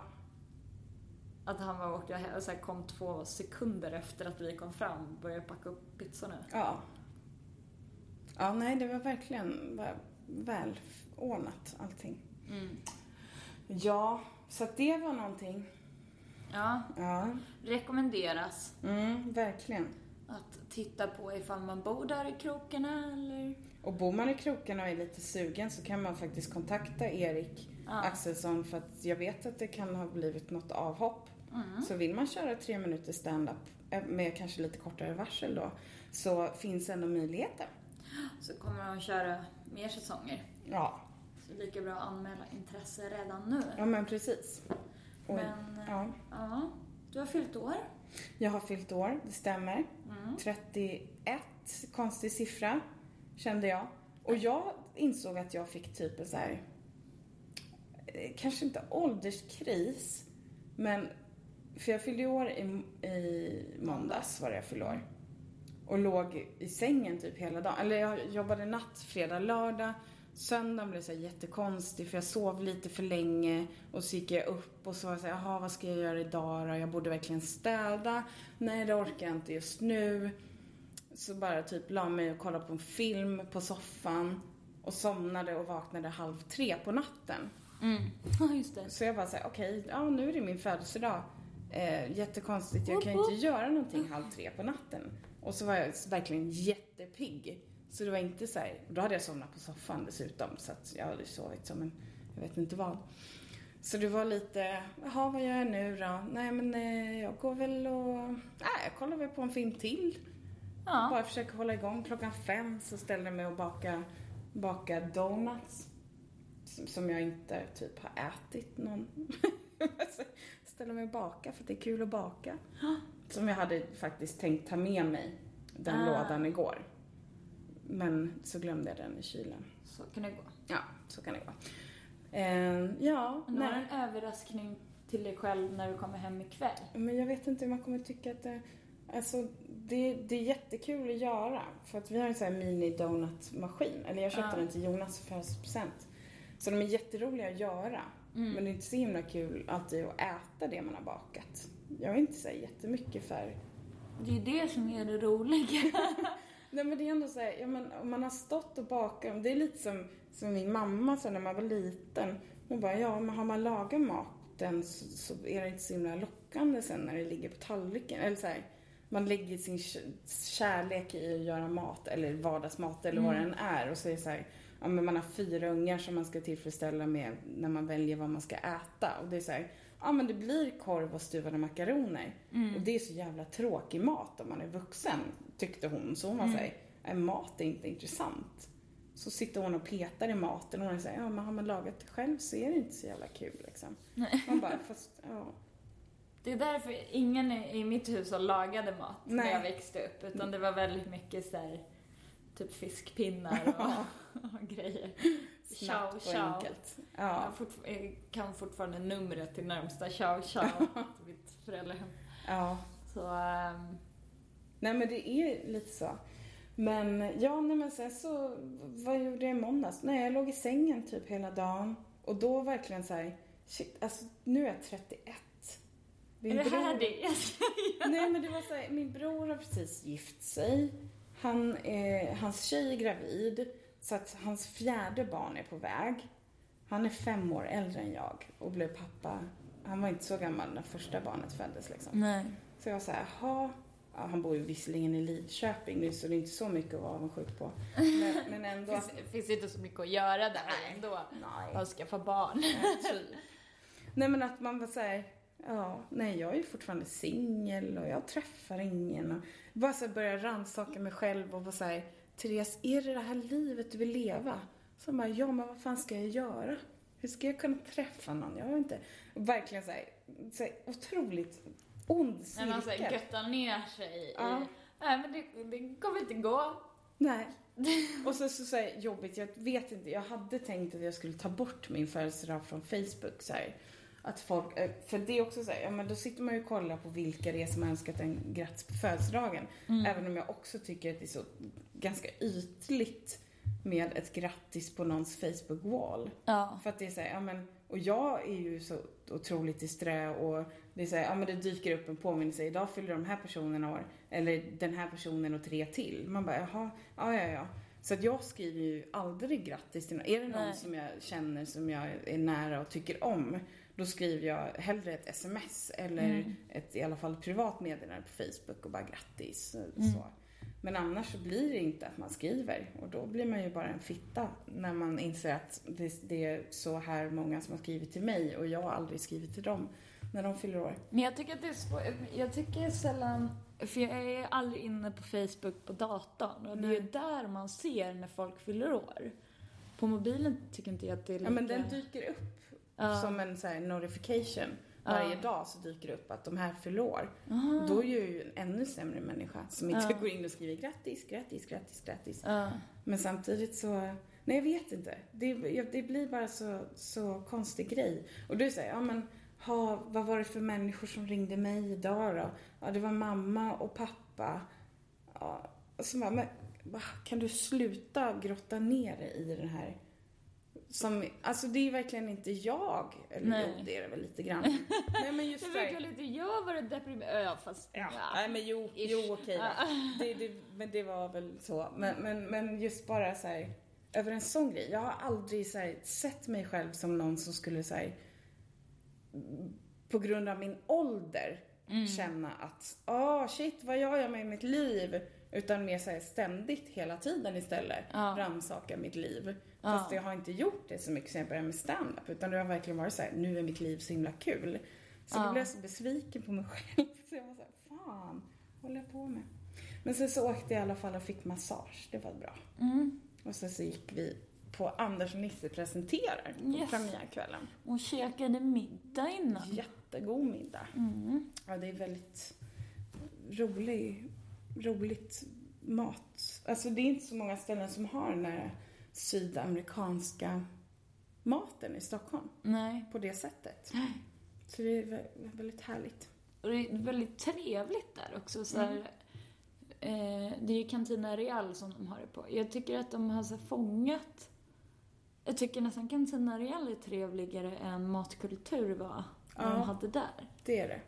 Att han var åkte och så här kom två sekunder efter att vi kom fram och började packa upp pizzorna. Ja. Ja, nej, det var verkligen välordnat allting. Mm. Ja, så att det var någonting. Ja, Ja, rekommenderas mm, verkligen. att titta på ifall man bor där i krokarna eller... Och bor man i krokarna och är lite sugen så kan man faktiskt kontakta Erik Ja. Axelsson för att jag vet att det kan ha blivit något avhopp. Mm. Så vill man köra tre minuter stand-up eh, med kanske lite kortare varsel då så finns ändå möjligheten. Så kommer de köra mer säsonger. Ja, lika bra att anmäla intresse redan nu. ja men precis. Och, Men, eh, ja, ja, du har fyllt år. jag har fyllt år, det stämmer. Mm. 31, konstig siffra, kände jag. Och jag insåg att jag fick typ en så här, eh, kanske inte ålderskris, men för jag fyllde år i, i måndags var det jag fyllde år. Och låg i sängen typ hela dagen. Eller jag jobbade natt, fredag, lördag. Söndagen blev så jättekonstig för jag sov lite för länge och så gick jag upp och så var jag så här, jaha vad ska jag göra idag då? Jag borde verkligen städa. Nej det orkar jag inte just nu. Så bara typ la mig och kollade på en film på soffan och somnade och vaknade halv tre på natten. Mm. Ja, just det. Så jag bara såhär, okej, ja nu är det min födelsedag. Eh, jättekonstigt, jag kan ju inte göra någonting halv tre på natten. Och så var jag verkligen jättepigg. Så det var inte så här, då hade jag somnat på soffan dessutom så att jag hade sovit som en, jag vet inte vad. Så det var lite, jaha vad gör jag nu då? Nej men eh, jag går väl och, nej jag kollar väl på en film till. Ja. Bara försöker hålla igång. Klockan fem så ställde jag mig och baka, baka donuts. Som, som jag inte typ har ätit någon. [LAUGHS] Ställa mig och baka för att det är kul att baka. Som jag hade faktiskt tänkt ta med mig den Ah. lådan igår. Men så glömde jag den i kylen. Så kan det gå. Ja, så kan det gå. Eh, ja, Men du har en överraskning till dig själv när du kommer hem ikväll. Men jag vet inte hur man kommer tycka att det... Alltså, det, det är jättekul att göra. För att vi har en sån här mini-donut-maskin. Eller jag köpte Ja. den till Jonas för födelsedagspresent. Så de är jätteroliga att göra. Mm. Men det är inte så himla kul alltid att äta det man har bakat. Jag är inte så jättemycket för... Det är ju det som är det roliga. [LAUGHS] Nej men det är ändå så här, ja, men om man har stått och bakat, det är lite som, som min mamma sa när man var liten. Hon bara, ja men har man lagat maten så, så är det inte så himla lockande sen när det ligger på tallriken. Eller så här, man lägger sin kärlek i att göra mat, eller vardagsmat eller vad det än är. Och så är det så här, ja men man har fyra ungar som man ska tillfredsställa med när man väljer vad man ska äta. Och det är så här, ja men det blir korv och stuvade makaroner. Och det är så jävla tråkig mat om man är vuxen, tyckte hon. Så hon var såhär, nej mat är inte intressant. Så sitter hon och petar i maten och hon säger, ja men har man lagat det själv så är det inte så jävla kul liksom. Man bara, fast ja. Det är därför ingen i mitt hushåll lagade mat när Nej. jag växte upp. Utan det var väldigt mycket så här, typ fiskpinnar och, [LAUGHS] och grejer. Snabbt och ciao. enkelt. Ja, jag kan fortfarande numret till närmsta ciao ciao till [LAUGHS] mitt föräldrahem. ja. Så, ehm, Nej men det är lite så. Men ja, nej men sen så, vad gjorde jag i måndags? Nej, jag låg i sängen typ hela dagen. Och då verkligen så här, shit, alltså nu är jag 31. Min är det här bror- det jag ska Nej men det var så här, min bror har precis gift sig. Han är, hans tjej är gravid. Så att hans fjärde barn är på väg. Han är fem år äldre än jag och blev pappa. Han var inte så gammal när första barnet föddes liksom. Nej. Så jag var så här, jaha. Ja, han bor ju visserligen i Lidköping nu så det är inte så mycket att vara avundsjuk på. Men, men [LAUGHS] ändå. Finns, finns inte så mycket att göra där ändå. Nej. Bara skaffa barn. [LAUGHS] typ. Nej men att man bara säger ja, nej jag är ju fortfarande singel och jag träffar ingen och bara så här börja rannsaka mig själv och bara säga Therese, är det det här livet du vill leva? Så bara, ja men vad fan ska jag göra? Hur ska jag kunna träffa någon? Jag vet inte. Verkligen så här, så otroligt ond När man så här cirkel. göttar ner sig i... Ja. Nej men det, det kommer inte gå. Nej. [LAUGHS] Och så, så, så här, jobbigt, jag vet inte, jag hade tänkt att jag skulle ta bort min födelsedag från Facebook så här. Att folk, eh, för det är också så här, ja men då sitter man ju och kollar på vilka det är som har önskat en grattis på födelsedagen. Även om jag också tycker att det är så ganska ytligt med ett grattis på någons Facebook-wall. Ja. För att det är såhär, ja men, och jag är ju så otroligt disträ och det är såhär, ja men det dyker upp en påminnelse, idag fyller de här personerna år, eller den här personen och tre till. Man bara, jaha, ja ja ja. Så att jag skriver ju aldrig grattis till någon. Är det någon Nej. som jag känner, som jag är nära och tycker om, då skriver jag hellre ett sms eller Mm. ett i alla fall privat meddelande på Facebook och bara grattis. Mm. Så. Men annars så blir det inte att man skriver och då blir man ju bara en fitta när man inser att det, det är så här många som har skrivit till mig och jag har aldrig skrivit till dem när de fyller år. Men jag tycker att det är svårt. Jag tycker sällan, för jag är aldrig inne på Facebook på datorn och det är ju där man ser när folk fyller år. På mobilen tycker inte jag att det är lika... Ja men den dyker upp Ja. som en så här notification. Varje Ja. dag så dyker det upp att de här fyller år. Då är jag ju en ännu sämre människa som inte Ja. går in och skriver grattis, grattis, grattis, grattis. Men samtidigt så, nej jag vet inte. Det, det blir bara så, så konstig grej. Och du säger, ja men, ha, vad var det för människor som ringde mig idag då? Ja, det var mamma och pappa. Ja, och så bara, men kan du sluta grotta ner dig i den här som, alltså det är verkligen inte jag. Eller Nej. jo, det är det väl lite grann. [LAUGHS] Nej men just Det det här- verkar lite, jag var deprimerad. Ja, fast... Ja. Nej men jo, Ish. jo okej då. Ja. [LAUGHS] Det, det, men det var väl så. Men, men, men just bara så här, över en sån grej. Jag har aldrig så här, sett mig själv som någon som skulle så här, på grund av min ålder Mm. känna att, ah shit vad gör jag med mitt liv? Utan mer så här, ständigt hela tiden istället Ja. rannsaka mitt liv. Ja. Fast jag har inte gjort det så mycket sen jag började med stand-up. Utan det har verkligen varit så här, nu är mitt liv så himla kul. Så Ja. då blev jag så besviken på mig själv. [LAUGHS] Så jag var så här, fan, håller jag på med? Men sen så åkte jag i alla fall och fick massage. Det var bra. Mm. Och sen så gick vi på Anders och Nisse presenterar på Yes. premiärkvällen. Hon käkade middag innan. Jättegod middag. Mm. Ja, det är väldigt rolig, roligt mat. Alltså det är inte så många ställen som har den här sydamerikanska maten i Stockholm Nej. på det sättet. Så det är vä- väldigt härligt. Och det är väldigt trevligt där också. Så här, eh, det är ju Cantina Real som de har det på. Jag tycker att de har så fångat... Jag tycker nästan Cantina Real är trevligare än Matkultur var. Ja. de hade där. Det är det.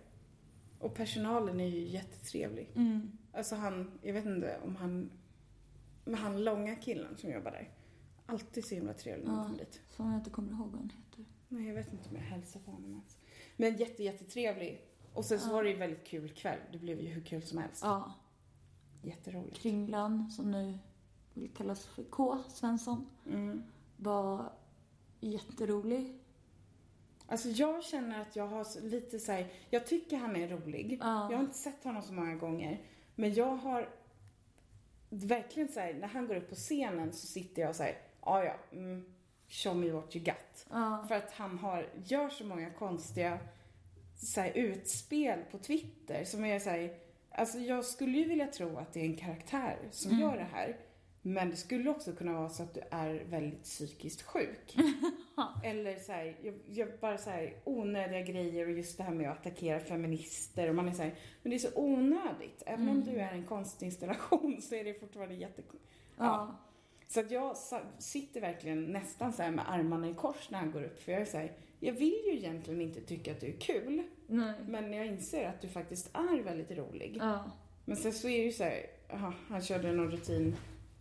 Och personalen är ju jättetrevlig. Mm. Alltså han, jag vet inte om han, men han långa killen som jobbar där. Alltid så himla trevlig när man kommer dit. Som jag inte kommer ihåg vad han heter. Nej, jag vet inte om jag hälsar på honom ens. Men jätte, jättetrevlig. Och sen så var det ju väldigt kul kväll. Det blev ju hur kul som helst. Ja. Jätteroligt. Kringlan, som nu vill kallas för K. Svensson, Mm. var jätterolig. Alltså jag känner att jag har lite så här, jag tycker han är rolig. Ja. Jag har inte sett honom så många gånger. Men jag har verkligen så här, när han går upp på scenen så sitter jag och säger, ja ja, mm, show me what you got. Ja. För att han har, gör så många konstiga så här, utspel på Twitter som är så här, alltså jag skulle ju vilja tro att det är en karaktär som Mm. gör det här. Men det skulle också kunna vara så att du är väldigt psykiskt sjuk. [LAUGHS] Eller så här, jag, jag bara så här onödiga grejer och just det här med att attackera feminister och man är så här, men det är så onödigt. Även om du är en konstinstallation [LAUGHS] så är det fortfarande jätte... Ja. Så att jag sitter verkligen nästan så med armarna i kors när han går upp. För jag är så här, jag vill ju egentligen inte tycka att du är kul. Nej. Men jag inser att du faktiskt är väldigt rolig. Ja. Men sen så är det ju så här, aha, han körde någon rutin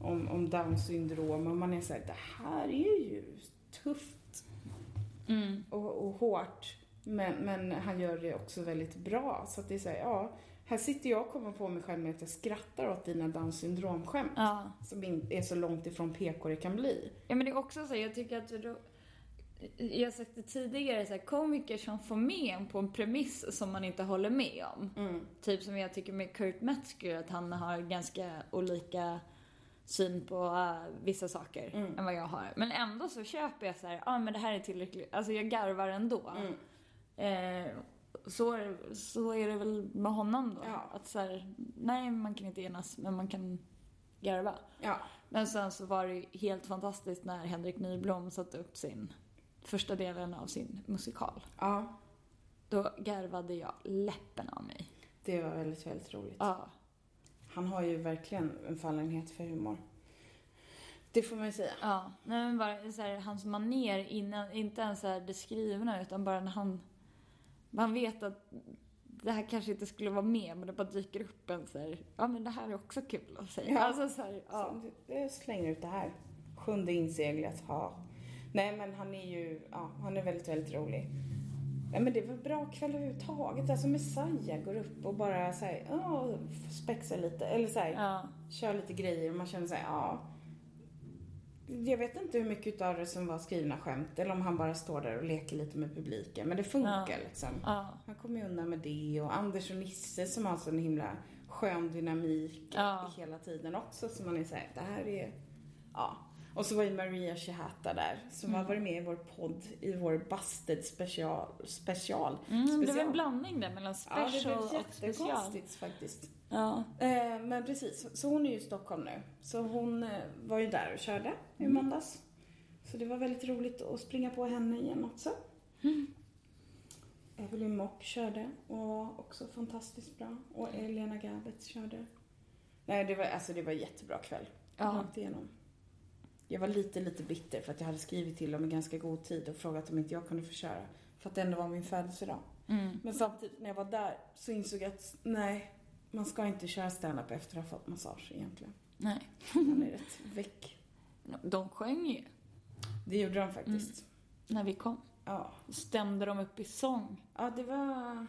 om, om down syndrom och man är så här, det här är ju tufft Mm. och, och hårt. Men, men han gör det också väldigt bra. Så att det är så här, ja, här sitter jag och kommer på mig själv med att jag skrattar åt dina down syndrom-skämt. Ja. Som är så långt ifrån PK det kan bli. Ja men det är också så, jag tycker att då, jag har sagt det tidigare, så här, komiker som får med en på en premiss som man inte håller med om. Mm. Typ som jag tycker med Kurt Metzger, att han har ganska olika syn på uh, vissa saker Mm. än vad jag har. Men ändå så köper jag så här, ja ah, men det här är tillräckligt, alltså jag garvar ändå. Mm. Eh, så, så är det väl med honom då. Ja. Att så här, nej man kan inte enas, men man kan garva. Ja. Men sen så var det ju helt fantastiskt när Henrik Nyblom satte upp sin första delen av sin musikal. ja, Då garvade jag läppen av mig. det var väldigt, väldigt roligt. Ja. Han har ju verkligen en fallenhet för humor. Det får man ju säga. Ja, nej men bara så här, hans maner innan, inte ens så här det skrivna utan bara när han, man vet att det här kanske inte skulle vara med men det bara dyker upp en så här, ja men det här är också kul att säga. Ja. Alltså så här, ja. Så jag slänger ut det här. Sjunde inseglet, ha. Nej men han är ju, ja, han är väldigt, väldigt rolig. Ja, men det var bra kväll överhuvudtaget. Alltså Messiah går upp och bara ja, spexar lite. Eller så här, ja. kör lite grejer och man känner sig ja. Jag vet inte hur mycket av det som var skrivna skämt eller om han bara står där och leker lite med publiken. Men det funkar Ja. liksom. Ja. Han kommer ju undan med det och Anders och Nisse som har sån himla skön dynamik Ja. hela tiden också. Så man är såhär, det här är, ja. Och så var ju Maria Shehata där som har varit med i vår podd i vår Busted special. special. Mm, det var Special. en blandning där mellan Ja, det special blev och special. jättekonstigt faktiskt. Ja. Eh, men precis, så hon är ju i Stockholm nu. Så hon eh, var ju där och körde i Mm. måndags. Så det var väldigt roligt att springa på henne igen också. Mm. Evelyn Mock körde och var också fantastiskt bra. Och Elena Gabet körde. Nej, det var, alltså det var en jättebra kväll. Ja. Rakt igenom. Jag var lite, lite bitter för att jag hade skrivit till dem i ganska god tid och frågat om inte jag kunde få köra. För att det ändå var min födelsedag. Mm. Men samtidigt när jag var där så insåg jag att nej, man ska inte köra stand-up efter att ha fått massage egentligen. Nej. Man är rätt väck. De sjöng ju Det gjorde de faktiskt. när vi kom. Ja. Stämde de upp i sång. ja, det var...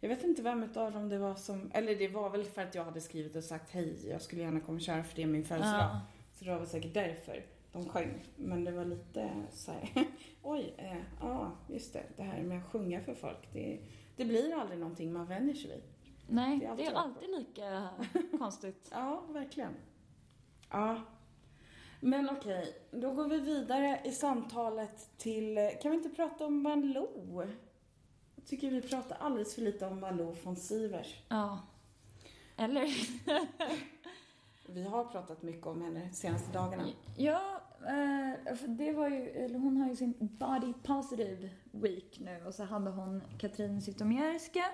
Jag vet inte vem utav dem det var som... Eller det var väl för att jag hade skrivit och sagt hej, jag skulle gärna komma och köra för det är min födelsedag. Ja. Så det var väl säkert därför de sjöng. Men det var lite så här, [LAUGHS] oj, eh, ja, just det, det här med att sjunga för folk, det, det blir aldrig någonting man vänjer sig vid. Nej, Det är det alltid är alltid lika [LAUGHS] konstigt. Ja, verkligen. Ja. Men okej, då går vi vidare i samtalet till, kan vi inte prata om Malou? Jag tycker vi pratar alldeles för lite om Malou von Sivers. Ja. Eller? [LAUGHS] Vi har pratat mycket om henne de senaste dagarna. Ja, eh, för det var ju, hon har ju sin body positive week nu och så hade hon Katrin Zytomierska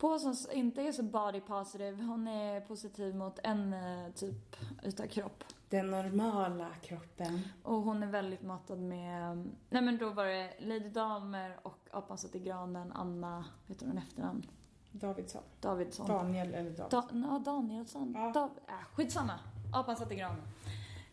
på som inte är så body positive. Hon är positiv mot en eh, typ utav kropp. Den normala kroppen. Och hon är väldigt matad med, nej men då var det Lady Damer och Apan satt i granen, Anna, vet du hon efternamn? Davidsson. Davidsson. Daniel eller David. Da, ja, Danielsson. Ja. Da, äh, skitsamma. Apan satt i granen.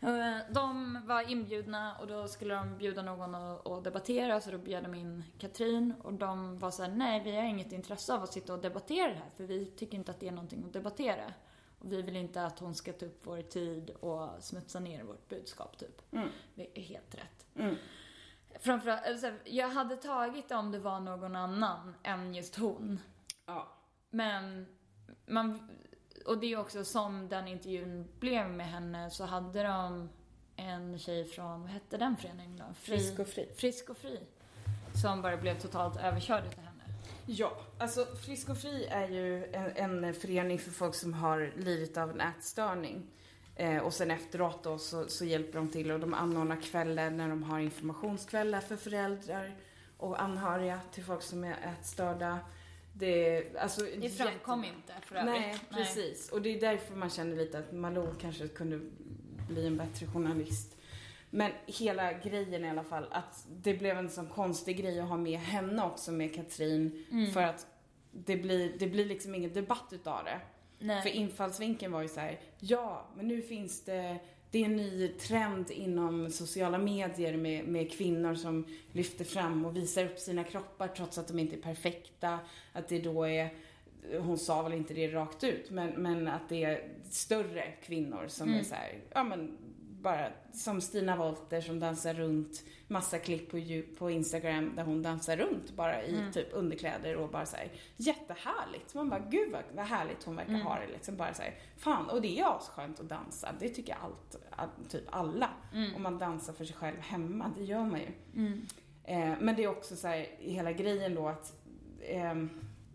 Eh, De var inbjudna och då skulle de bjuda någon att att debattera så då bjöd de in Katrin och de var såhär, nej vi har inget intresse av att sitta och debattera det här för vi tycker inte att det är någonting att debattera. Och vi vill inte att hon ska ta upp vår tid och smutsa ner vårt budskap typ. Mm. Det är helt rätt. Mm. Framförallt, jag hade tagit det om det var någon annan än just hon. Ja. Men man, och det är också som den intervjun blev med henne så hade de en tjej från, vad hette den föreningen då? Frisk och fri. Frisk och fri. Som bara blev totalt överkörd utav henne. Ja, alltså Frisk och Fri är ju en, en förening för folk som har lidit av en ätstörning. Eh, och sen efteråt då så, så hjälper de till och de anordnar kvällar när de har informationskvällar för föräldrar och anhöriga till folk som är ätstörda. Det, alltså, Det framkom jätte- inte för övrigt. Nej, precis. Och det är därför man känner lite att Malou kanske kunde bli en bättre journalist. Men hela grejen i alla fall, att det blev en sån konstig grej att ha med henne också med Katrin. Mm. För att det blir, det blir liksom ingen debatt utav det. Nej. För infallsvinkeln var ju så här: ja, men nu finns det, det är en ny trend inom sociala medier med, med kvinnor som lyfter fram och visar upp sina kroppar trots att de inte är perfekta. Att det då är, hon sa väl inte det rakt ut, men, men att det är större kvinnor som Mm. är så här, ja men bara som Stina Wolter som dansar runt, massa klipp på, på Instagram där hon dansar runt bara i Mm. typ underkläder och bara så här jättehärligt. Man bara, gud vad, vad härligt hon verkar Mm. ha det liksom. Bara så här, fan, och det är asskönt att dansa. Det tycker jag allt, all, typ alla. Mm. Om man dansar för sig själv hemma, det gör man ju. Mm. Eh, men det är också så här, hela grejen då att eh,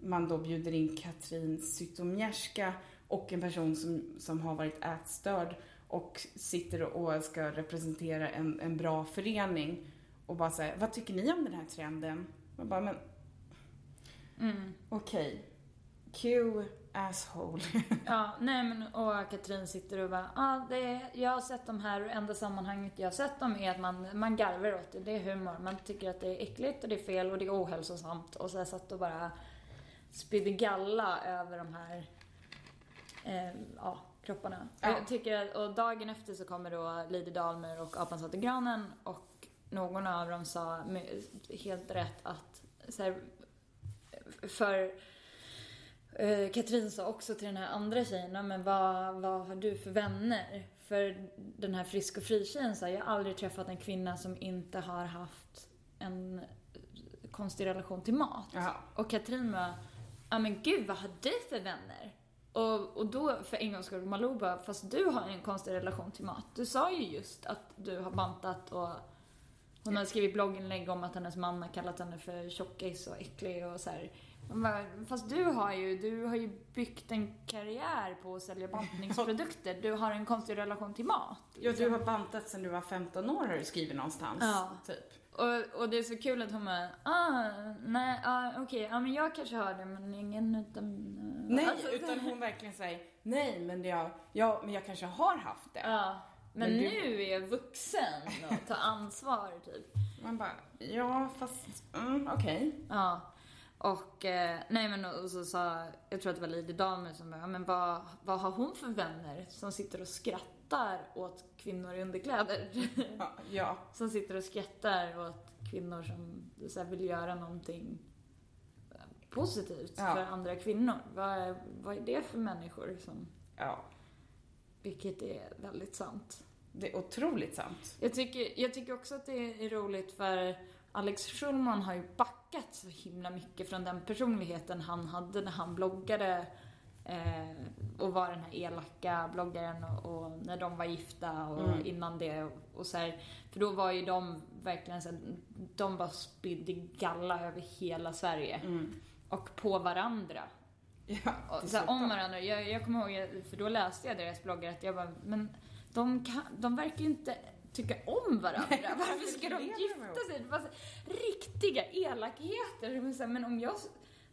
man då bjuder in Katrin Zytomierska och en person som, som har varit ätstörd och sitter och ska representera en, en bra förening och bara säger vad tycker ni om den här trenden? Man bara, men Mm. okej. Q asshole. [LAUGHS] Ja, nej men och Katrin sitter och bara, ja ah, det är, jag har sett de här och enda sammanhanget jag har sett dem är att man, man garvar åt det, det är humor. Man tycker att det är äckligt och det är fel och det är ohälsosamt. Och så jag satt och bara spydde galla över de här, eh, ja, kropparna. Ja. Jag tycker att, och dagen efter så kommer då Lady Dalmer och Apan satt i granen och någon av dem sa helt rätt att så här, för eh, Katrin sa också till den här andra tjejen, "Ja, men vad, vad har du för vänner? För den här Frisk och fri-tjejen sa, jag har aldrig träffat en kvinna som inte har haft en konstig relation till mat. Ja. Och Katrin bara, ja men gud vad har du för vänner? Och, och då för en gångs skull, Malou bara, fast du har en konstig relation till mat. Du sa ju just att du har bantat och hon har skrivit blogginlägg om att hennes man har kallat henne för tjockis och äcklig och så här. Bara, Fast du har ju, du har ju byggt en karriär på att sälja bantningsprodukter. Du har en konstig relation till mat. Ja, du har bantat sedan du var 15 år har du skrivit någonstans. Ja. Typ. Och, och det är så kul att hon bara, ah, nej, ah, okej, ja men jag kanske har det men ingen utan... eh, Nej, alltså, utan hon verkligen säger nej, men, jag, ja, men jag kanske har haft det. Ja, men, Men du- nu är jag vuxen och tar ansvar typ. Man bara, ja, fast, mm, okej. Ja. Och, eh, nej men och så sa, jag tror att det var Lady Damer som bara, "Ja, men vad, vad har hon för vänner som sitter och skrattar åt kvinnor i underkläder? [LAUGHS] Ja, ja. som sitter och skrattar åt kvinnor som så här, vill göra någonting eh, positivt Ja. för andra kvinnor. Vad, vad är det för människor som, ja. vilket är väldigt sant. Det är otroligt sant. Jag tycker, jag tycker också att det är roligt för Alex Schulman har ju backat så himla mycket från den personligheten han hade när han bloggade och var den här elaka bloggaren och, och när de var gifta och Mm. innan det och, och så här, För då var ju de verkligen så här, de bara spydde galla över hela Sverige. Mm. Och på varandra. Ja, Och, så här, om varandra. Jag, jag kommer ihåg, för då läste jag deras bloggar att jag bara, men de, kan, de verkar ju inte tycka om varandra. [LAUGHS] Varför ska de gifta sig? Det var så, riktiga elakheter. Men, om jag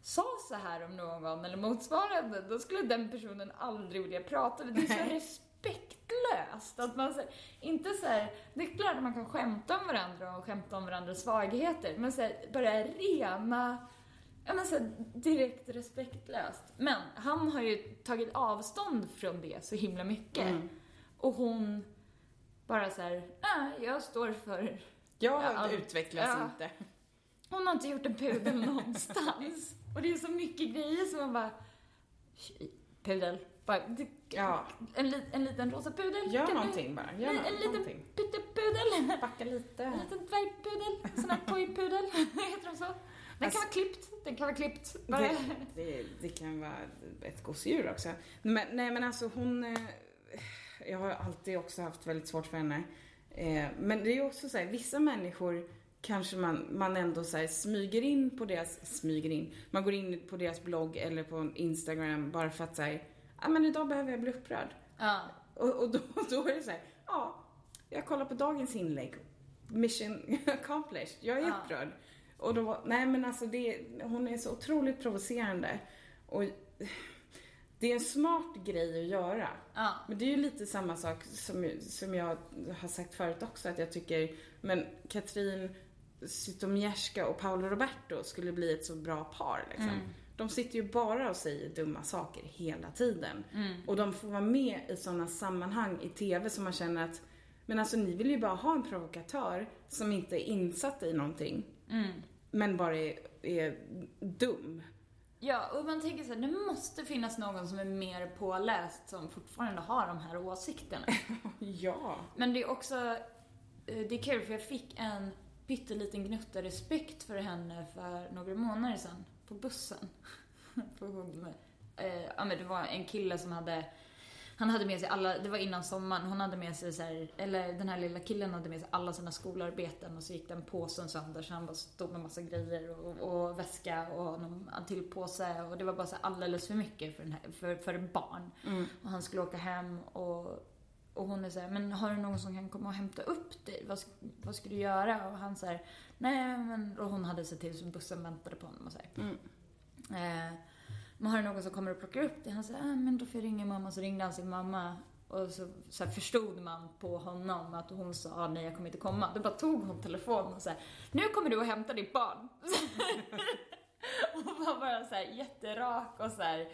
sa så här om någon eller motsvarande, då skulle den personen aldrig vilja prata med. Det är så Nej. respektlöst. Att man, så här, inte så här, det är klart att man kan skämta om varandra och skämta om varandras svagheter, men så här, bara rena Ja men så här, direkt respektlöst. Men han har ju tagit avstånd från det så himla mycket. Mm. Och hon bara så här, äh, jag står för... Jag Ja, utvecklas ja. inte. Hon har inte gjort en pudel [LAUGHS] någonstans. Och det är så mycket grejer som man bara, "Tjej, pudel. Bara, Ja, en, li, en liten rosa pudel. gör Kan du- någonting bara. Gör En, liten pyttepudel. Backa lite. En liten dvärgpudel. Sån här [LAUGHS] toypudel. Heter de så? Den Alltså- kan vara klippt. Den kan vara klippt. Det, det, det kan vara ett gosedjur också. Men, nej men alltså hon, eh, jag har alltid också haft väldigt svårt för henne. Eh, men det är ju också så här, vissa människor kanske man, man ändå så smyger in på deras, smyger in, man går in på deras blogg eller på Instagram bara för att säga, ja men idag behöver jag bli upprörd. ja. Och, och då, [LAUGHS] då är det så här, ja, jag kollar på dagens inlägg. Mission [LAUGHS] accomplished. Jag är Ja. upprörd. Och då, nej men alltså det, hon är så otroligt provocerande. Och det är en smart grej att göra. ja. Men det är ju lite samma sak som, som jag har sagt förut också, att jag tycker, men Katrin Zytomierska och Paolo Roberto skulle bli ett så bra par liksom. Mm. De sitter ju bara och säger dumma saker hela tiden. Mm. Och de får vara med i sådana sammanhang i TV som man känner att, men alltså ni vill ju bara ha en provokatör som inte är insatt i någonting, Mm. men bara är, är dum. Ja, och man tänker så här, det måste finnas någon som är mer påläst som fortfarande har de här åsikterna. [LAUGHS] Ja. Men det är också, eh, det är kul för jag fick en pytteliten gnutta respekt för henne för några månader sedan på bussen. [LAUGHS] på hon, eh, ja men det var en kille som hade han hade med sig alla, det var innan sommaren, hon hade med sig så här, eller den här lilla killen hade med sig alla sina skolarbeten och så gick den påsen sönder så han bara stod med massa grejer och, och väska och någon till påse och det var bara så alldeles för mycket för, här, för, för barn. Mm. Och han skulle åka hem och, och hon är så här, men har du någon som kan komma och hämta upp dig? Vad, vad ska du göra? Och han säger, nej men, och hon hade sett till så bussen väntade på honom och så här. Mm. Eh, men har du någon som kommer och plockar upp det? Han sa, ah, men då får jag ringa mamma. Så ringde han sin mamma. Och så, så förstod man på honom att hon sa, ah, nej jag kommer inte komma. Då bara tog hon telefonen och sa, nu kommer du och hämta ditt barn. [LAUGHS] och var bara så här jätterak och så här,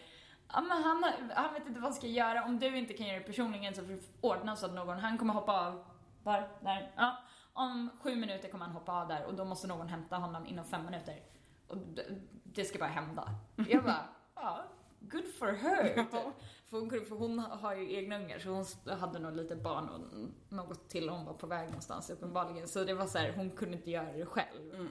Ja, men han, han vet inte vad han ska göra. Om du inte kan göra det personligen så får du ordna så att någon, han kommer hoppa av, var, där, ja. Om sju minuter kommer han hoppa av där och då måste någon hämta honom inom fem minuter. Och det, ska bara hända. Jag bara, [LAUGHS] ja, good for her. Typ. För, hon, för hon har ju egna ungar så hon hade nog lite barn och något till hon var på väg någonstans uppenbarligen. Så det var så här, hon kunde inte göra det själv. Mm.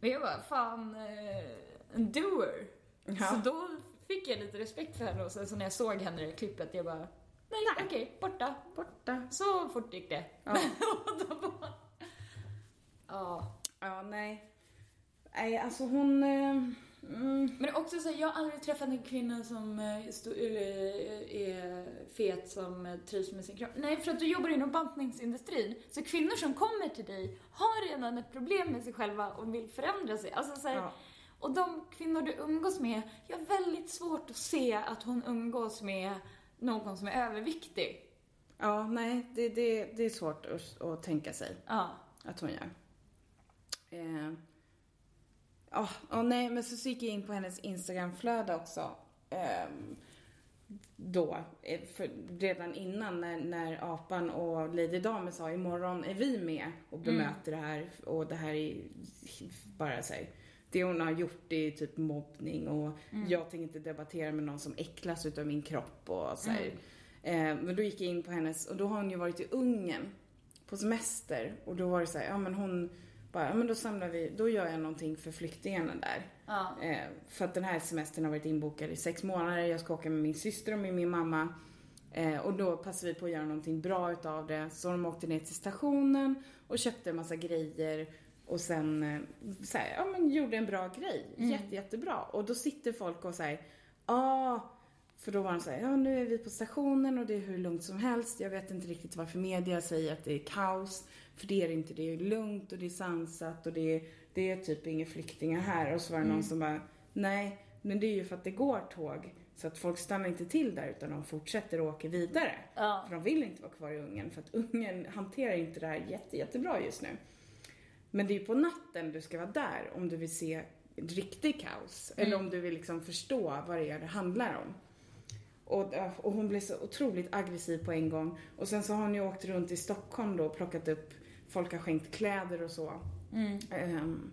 Men jag bara, fan, eh, en doer. Ja. Så då fick jag lite respekt för henne och sen så när jag såg henne i klippet, jag bara, nej, okej, borta. Borta. Så fort gick det. Ja. [LAUGHS] bara, ja. Ja, nej. Nej, alltså hon... Eh, mm, Men också så jag har aldrig träffat en kvinna som eh, eh, är fet som trivs med sin kropp. Nej, för att du jobbar inom bantningsindustrin. Så kvinnor som kommer till dig har redan ett problem med sig själva och vill förändra sig. Alltså så här, ja. Och de kvinnor du umgås med, jag har väldigt svårt att se att hon umgås med någon som är överviktig. ja, nej, det, det, det är svårt att, att tänka sig Ja. att hon gör. Eh, Ja, och nej, men så, gick jag in på hennes Instagramflöde också. ehm, då, eh, för redan innan när, när Apan och Lady Damer sa imorgon är vi med och bemöter det här och det här är bara så här, det hon har gjort är typ mobbning och jag tänker inte debattera med någon som äcklas utav min kropp och så här. Eh, men då gick jag in på hennes, och då har hon ju varit i Ungern på semester och då var det så här, ja men hon bara, ja men då samlar vi, då gör jag någonting för flyktingarna där. Ja. Eh, för att den här semestern har varit inbokad i sex månader. Jag ska åka med min syster och med min mamma. Eh, och då passade vi på att göra någonting bra utav det. Så de åkte ner till stationen och köpte en massa grejer. Och sen eh, så här, ja, men gjorde en bra grej. Jätte, jättebra. Och då sitter folk och säger, ah, för då var de så här, ja nu är vi på stationen och det är hur lugnt som helst. Jag vet inte riktigt varför media säger att det är kaos. För det är det inte, det är lugnt och det är sansat och det är, det är typ inga flyktingar här. Och så var det någon som bara, nej, men det är ju för att det går tåg. Så att folk stannar inte till där utan de fortsätter och åker vidare. Ja. För de vill inte vara kvar i Ungern för att Ungern hanterar inte det här jätte, jättebra just nu. Men det är ju på natten du ska vara där om du vill se riktig kaos. Eller om du vill liksom förstå vad det är det handlar om. Och, och hon blev så otroligt aggressiv på en gång. Och sen så har hon ju åkt runt i Stockholm då och plockat upp, folk har skänkt kläder och så. Ehm,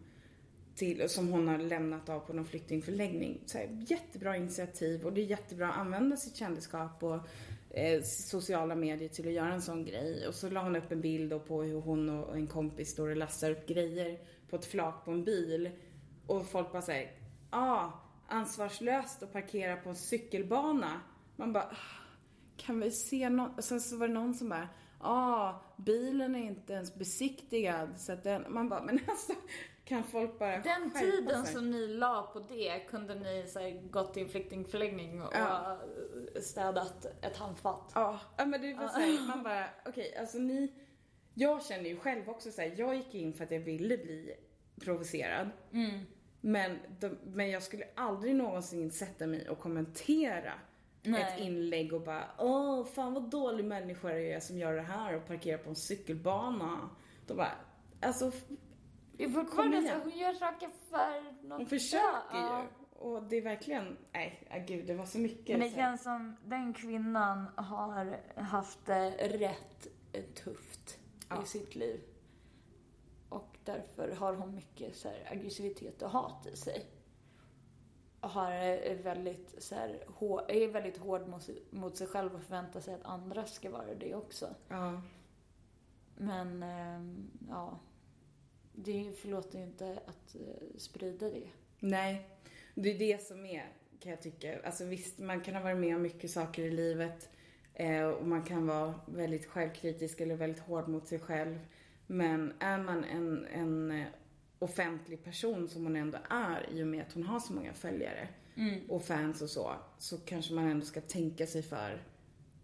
till, som hon har lämnat av på någon flyktingförläggning. Så här, jättebra initiativ och det är jättebra att använda sitt kändisskap och eh, sociala medier till att göra en sån grej. Och så la hon upp en bild då på hur hon och en kompis står och lastar upp grejer på ett flak på en bil. Och folk bara säger, ah, ansvarslöst att parkera på en cykelbana. Man bara, ah, kan vi se någon? Sen så var det någon som bara, ah, bilen är inte ens besiktigad. Så att den, man bara, men alltså, kan folk bara Den tiden sig? som ni la på det kunde ni så här, gått till en flyktingförläggning och Ja. städat ett handfat. Ja, ja men det var såhär, man bara, okej, alltså ni, jag känner ju själv också såhär, jag gick in för att jag ville bli provocerad. Mm. Men, de, men jag skulle aldrig någonsin sätta mig och kommentera Nej. ett inlägg och bara, åh, fan vad dålig människa jag är som gör det här och parkerar på en cykelbana. Då bara, alltså, Det är Kom fortfarande så, igen. hon gör saker för något hon försöker ju. Och det är verkligen, nej, äh, gud, det var så mycket. Men det så här. känns som den kvinnan har haft det rätt tufft Ja. i sitt liv. Och därför har hon mycket så här, aggressivitet och hat i sig. Och har eh, väldigt, så här, hår, är väldigt hård mot, sig- mot sig själv och förväntar sig att andra ska vara det också. Ja. Men, ehm, ja. Det förlåter ju inte att eh, sprida det. Nej, det är det som är, kan jag tycka. Alltså visst, man kan ha varit med om mycket saker i livet eh, och man kan vara väldigt självkritisk eller väldigt hård mot sig själv. Men är man en, en eh, offentlig person som hon ändå är i och med att hon har så många följare och fans och så, så kanske man ändå ska tänka sig för.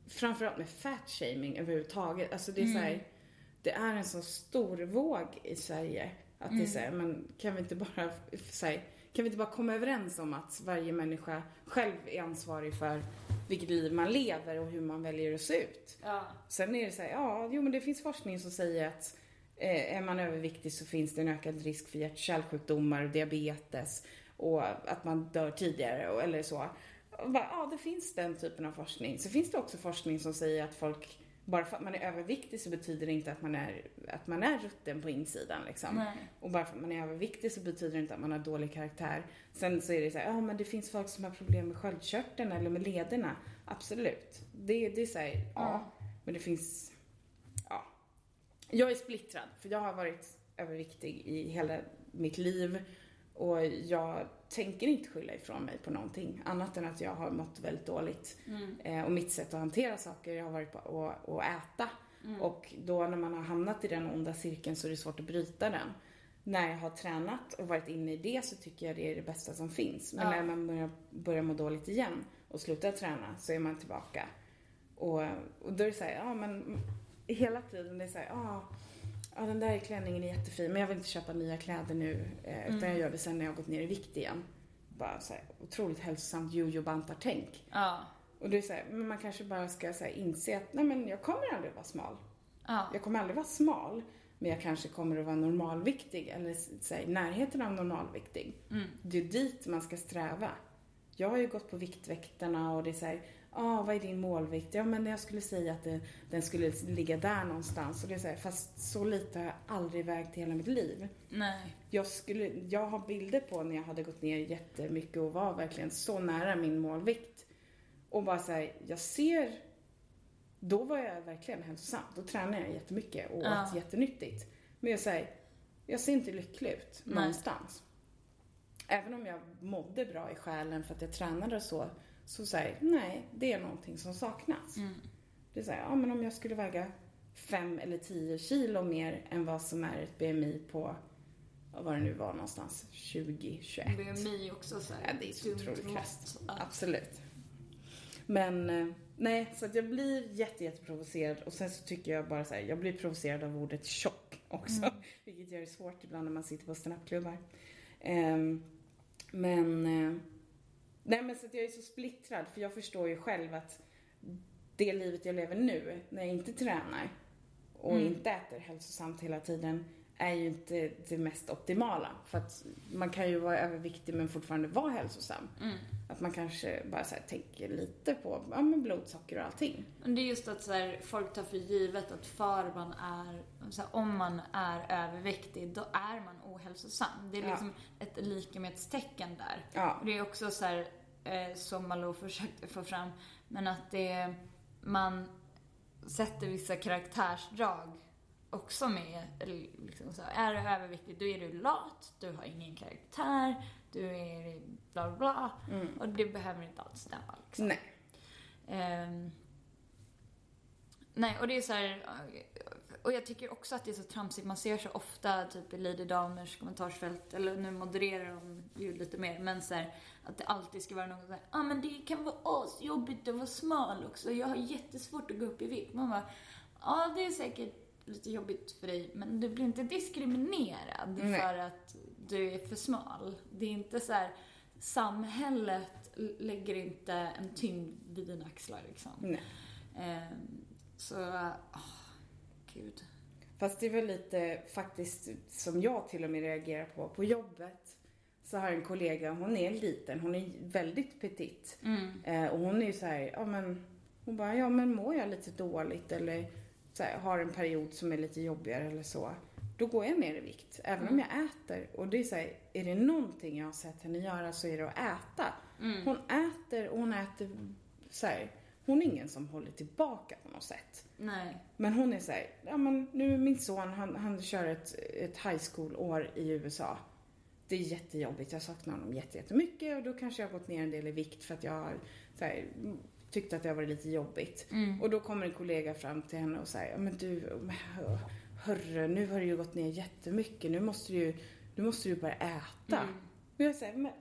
Framförallt med fat-shaming överhuvudtaget. Alltså det är så här, det är en så stor våg i Sverige att det är så här, men kan vi inte bara så här, kan vi inte bara komma överens om att varje människa själv är ansvarig för vilket liv man lever och hur man väljer att se ut. Ja. Sen är det så här, ja, jo men det finns forskning som säger att eh, är man överviktig så finns det en ökad risk för hjärt kärlsjukdomar och diabetes och att man dör tidigare och, eller så. Och bara, ja, det finns den typen av forskning. Så finns det också forskning som säger att folk, bara för att man är överviktig så betyder det inte att man är, att man är rutten på insidan liksom. Nej. Och bara för att man är överviktig så betyder det inte att man har dålig karaktär. Sen så är det så här, ja men det finns folk som har problem med sköldkörteln eller med lederna. Absolut. Det, det är så här, ja. Men det finns, ja. Jag är splittrad för jag har varit överviktig i hela mitt liv. Och jag tänker inte skylla ifrån mig på någonting annat än att jag har mått väldigt dåligt. Eh, och mitt sätt att hantera saker har varit på att att äta. Och då när man har hamnat i den onda cirkeln så är det svårt att bryta den. När jag har tränat och varit inne i det så tycker jag det är det bästa som finns. Men Ja. när man börjar, börjar må dåligt igen och slutar träna så är man tillbaka. Och, och då är det så här, ja men hela tiden det är så här, ja, ja den där klänningen är jättefin men jag vill inte köpa nya kläder nu eh, utan jag gör det sen när jag har gått ner i vikt igen. Bara så här, otroligt hälsosamt jojo-bantar-tänk. Ja. Och det är så här, men man kanske bara ska så här, inse att nej men jag kommer aldrig vara smal. Ja. Jag kommer aldrig vara smal men jag kanske kommer att vara normalviktig eller så i närheten av normalviktig. Det är dit man ska sträva. Jag har ju gått på Viktväktarna och det är så här, ah, vad är din målvikt? Ja, men jag skulle säga att det, den skulle ligga där någonstans. Och det är så här, fast så lite har jag aldrig vägt i hela mitt liv. Nej. Jag, skulle, jag har bilder på när jag hade gått ner jättemycket och var verkligen så nära min målvikt. Och bara så här, jag ser, då var jag verkligen hälsosam. Då tränade jag jättemycket och Ja. åt jättenyttigt. Men jag säger, jag ser inte lycklig ut Nej. någonstans. Även om jag mådde bra i själen för att jag tränade och så, så säger nej, det är någonting som saknas. Mm. Det är så här, ja men om jag skulle väga fem eller tio kilo mer än vad som är ett BMI på, vad det nu var någonstans, 20, 21. BMI också så här. Ja, det är så otroligt krasst. Absolut. Men eh, nej, så att jag blir jätte, jätteprovocerad och sen så tycker jag bara så här, jag blir provocerad av ordet tjock också. [LAUGHS] Vilket gör det svårt ibland när man sitter på standupklubbar. Ehm, men, eh, nej men så att jag är så splittrad för jag förstår ju själv att det livet jag lever nu, när jag inte tränar och Mm. inte äter hälsosamt hela tiden, är ju inte det mest optimala. För att man kan ju vara överviktig men fortfarande vara hälsosam. Mm. Att man kanske bara så här tänker lite på ja, men blodsocker och allting. Men det är just att så här, folk tar för givet att för man är, här, om man är överviktig, då är man ohälsosam. Det är Ja. liksom ett likhetstecken där. Ja, Och det är också så här, eh, som Malou försökte få fram, men att det, man sätter vissa karaktärsdrag också med, liksom så här, är du överviktig, då är du lat, du har ingen karaktär, du är bla bla bla. mm. Och det behöver inte alls stämma liksom. nej. Ehm, nej, och det är så här, och jag tycker också att det är så tramsigt. Man ser så ofta typ i Lady Damers kommentarsfält, eller nu modererar de ju lite mer, men så här, att det alltid ska vara något såhär, ja ah, men det kan vara asjobbigt att vara smal också. Jag har jättesvårt att gå upp i vikt. Man bara, ja det är säkert lite jobbigt för dig, men du blir inte diskriminerad Nej. för att du är för smal. Det är inte så här, samhället lägger inte en tyngd vid dina axlar liksom. nej. Ehm, så, åh, gud. Fast det är väl lite faktiskt som jag till och med reagerar på. På jobbet så har en kollega, hon är liten, hon är väldigt petit. Mm. Eh, och hon är ju så här, ja men, hon bara, ja men mår jag lite dåligt eller här, har en period som är lite jobbigare eller så. Då går jag ner i vikt, även om jag äter. Och det är så här, är det någonting jag har sett henne göra så är det att äta. Mm. Hon äter och hon äter så här, hon är ingen som håller tillbaka på något sätt. Nej. Men hon är så här, ja men nu min son han, han kör ett, ett high school-år i USA. Det är jättejobbigt, jag saknar honom jätte- jättemycket och då kanske jag har gått ner en del i vikt för att jag har så här, tyckt att det varit lite jobbigt. Mm. Och då kommer en kollega fram till henne och säger, men du, hörru, nu har du ju gått ner jättemycket, nu måste du ju, nu måste du börja äta. Mm. Och jag säger, men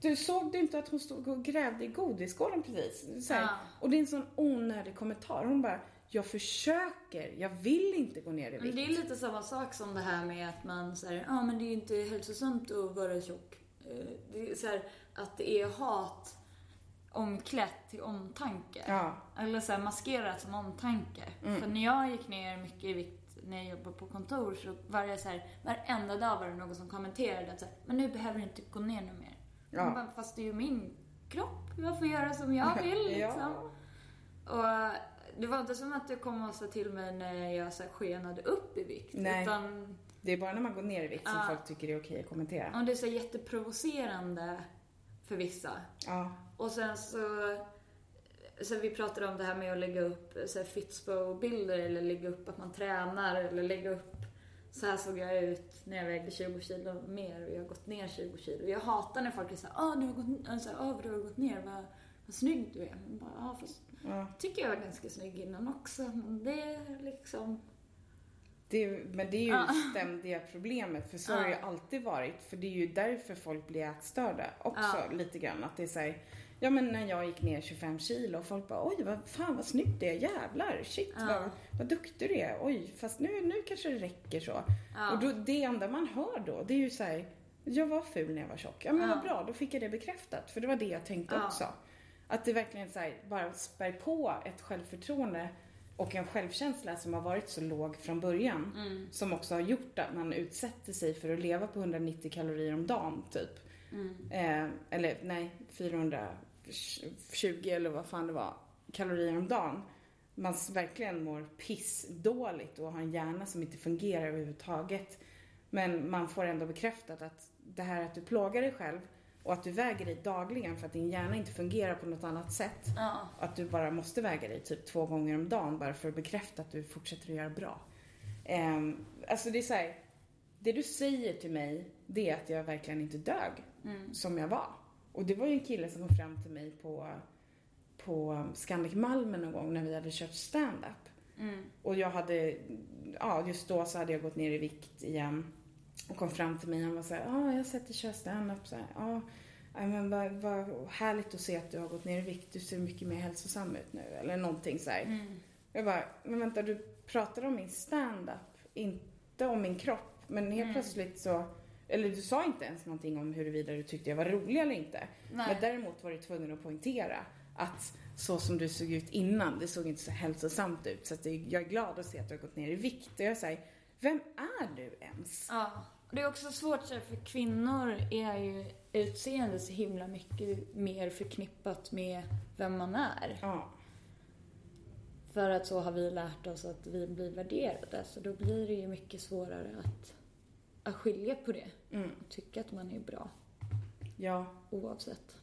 du såg du inte att hon stod och grävde i godisskålen precis? Här, Ja. Och det är en sån onödig kommentar. Hon bara, jag försöker, jag vill inte gå ner i Men vikt. det är lite samma sak som det här med att man säger, ja ah, men det är ju inte hälsosamt att vara tjock. eh, det är så här, att det är hat omklätt till omtanke. Ja. Eller så här, maskerat som omtanke. För när jag gick ner mycket i vikt när jag jobbade på kontor så var det så här, varenda dag var det någon som kommenterade att så här, men nu behöver du inte gå ner nu mer. Ja. Bara, Fast det är ju min kropp, jag får göra som jag vill [LAUGHS] liksom. Ja. Och det var inte som att du kom och sa till mig när jag så här, skenade upp i vikt. Nej. Utan Det är bara när man går ner i vikt som Ja. folk tycker det är okej att kommentera. ja, det är så jätteprovocerande för vissa. Ja. Och sen så, så vi pratade om det här med att lägga upp här Fitspo-bilder eller lägga upp att man tränar eller lägga upp så här såg jag ut när jag vägde 20 kilo mer och jag har gått ner 20 kilo. Jag hatar när folk är såhär, ah du har gått, alltså, ah, du har gått ner, vad, vad snygg du är. Men bara, ah, fast ja. tycker jag var ganska snygg innan också. Men det är liksom, Det men det är ju Ja. ständiga problemet, för så har det ju alltid varit. För det är ju därför folk blir ätstörda också Ja. lite grann. Att det är såhär, ja men när jag gick ner 25 kilo och folk bara oj vad fan vad snyggt det är, jävlar, shit vad, vad duktig du är, oj fast nu, nu kanske det räcker så. Och då, det enda man hör då, det är ju såhär, jag var ful när jag var tjock. Ja men vad bra, då fick jag det bekräftat. För det var det jag tänkte också. Att det verkligen så här, bara spär på ett självförtroende och en självkänsla som har varit så låg från början. Mm. Som också har gjort att man utsätter sig för att leva på 190 kalorier om dagen typ. Mm. Eh, eller nej, 420 eller vad fan det var, kalorier om dagen. Man verkligen mår pissdåligt och har en hjärna som inte fungerar överhuvudtaget. Men man får ändå bekräftat att det här att du plågar dig själv och att du väger dig dagligen för att din hjärna inte fungerar på något annat sätt. ja. Att du bara måste väga dig typ två gånger om dagen bara för att bekräfta att du fortsätter att göra bra. Um, alltså det är så här, det du säger till mig, det är att jag verkligen inte dög Mm. som jag var. Och det var ju en kille som kom fram till mig på, på Scandic Malmen någon gång när vi hade kört stand-up. Mm. Och jag hade, ja just då så hade jag gått ner i vikt igen. Och kom fram till mig han var såhär, ja ah, jag har sett dig köra stand-up. Så Ja, ja, men vad, vad härligt att se att du har gått ner i vikt. Du ser mycket mer hälsosam ut nu. Eller någonting så här. Mm. Jag bara, men vänta du pratar om min stand-up, inte om min kropp. Men helt Mm. plötsligt så, eller du sa inte ens någonting om huruvida du tyckte jag var rolig eller inte. Nej. Men däremot var du tvungen att poängtera att så som du såg ut innan, det såg inte så hälsosamt ut. Så att jag är glad att se att du har gått ner i vikt. Och jag säger, vem är du ens? Ja. Det är också svårt för kvinnor är ju utseende så himla mycket mer förknippat med vem man är. Ja, För att så har vi lärt oss att vi blir värderade. Så då blir det ju mycket svårare att, att skilja på det. mm, Och tycka att man är bra ja, oavsett.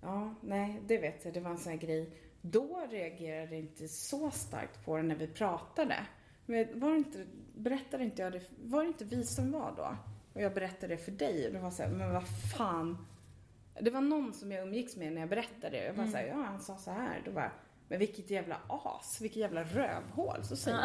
ja, nej, det vet jag. Det var en sån här grej. Då reagerade jag inte så starkt på det när vi pratade. Men var det inte, berättade inte jag det, var det inte vi som var då? Och jag berättade det för dig och det var så här, men vad fan. Det var någon som jag umgicks med när jag berättade det. Jag bara såhär, ja han sa så här. Då bara, men vilket jävla as, vilket jävla rövhål. Så säger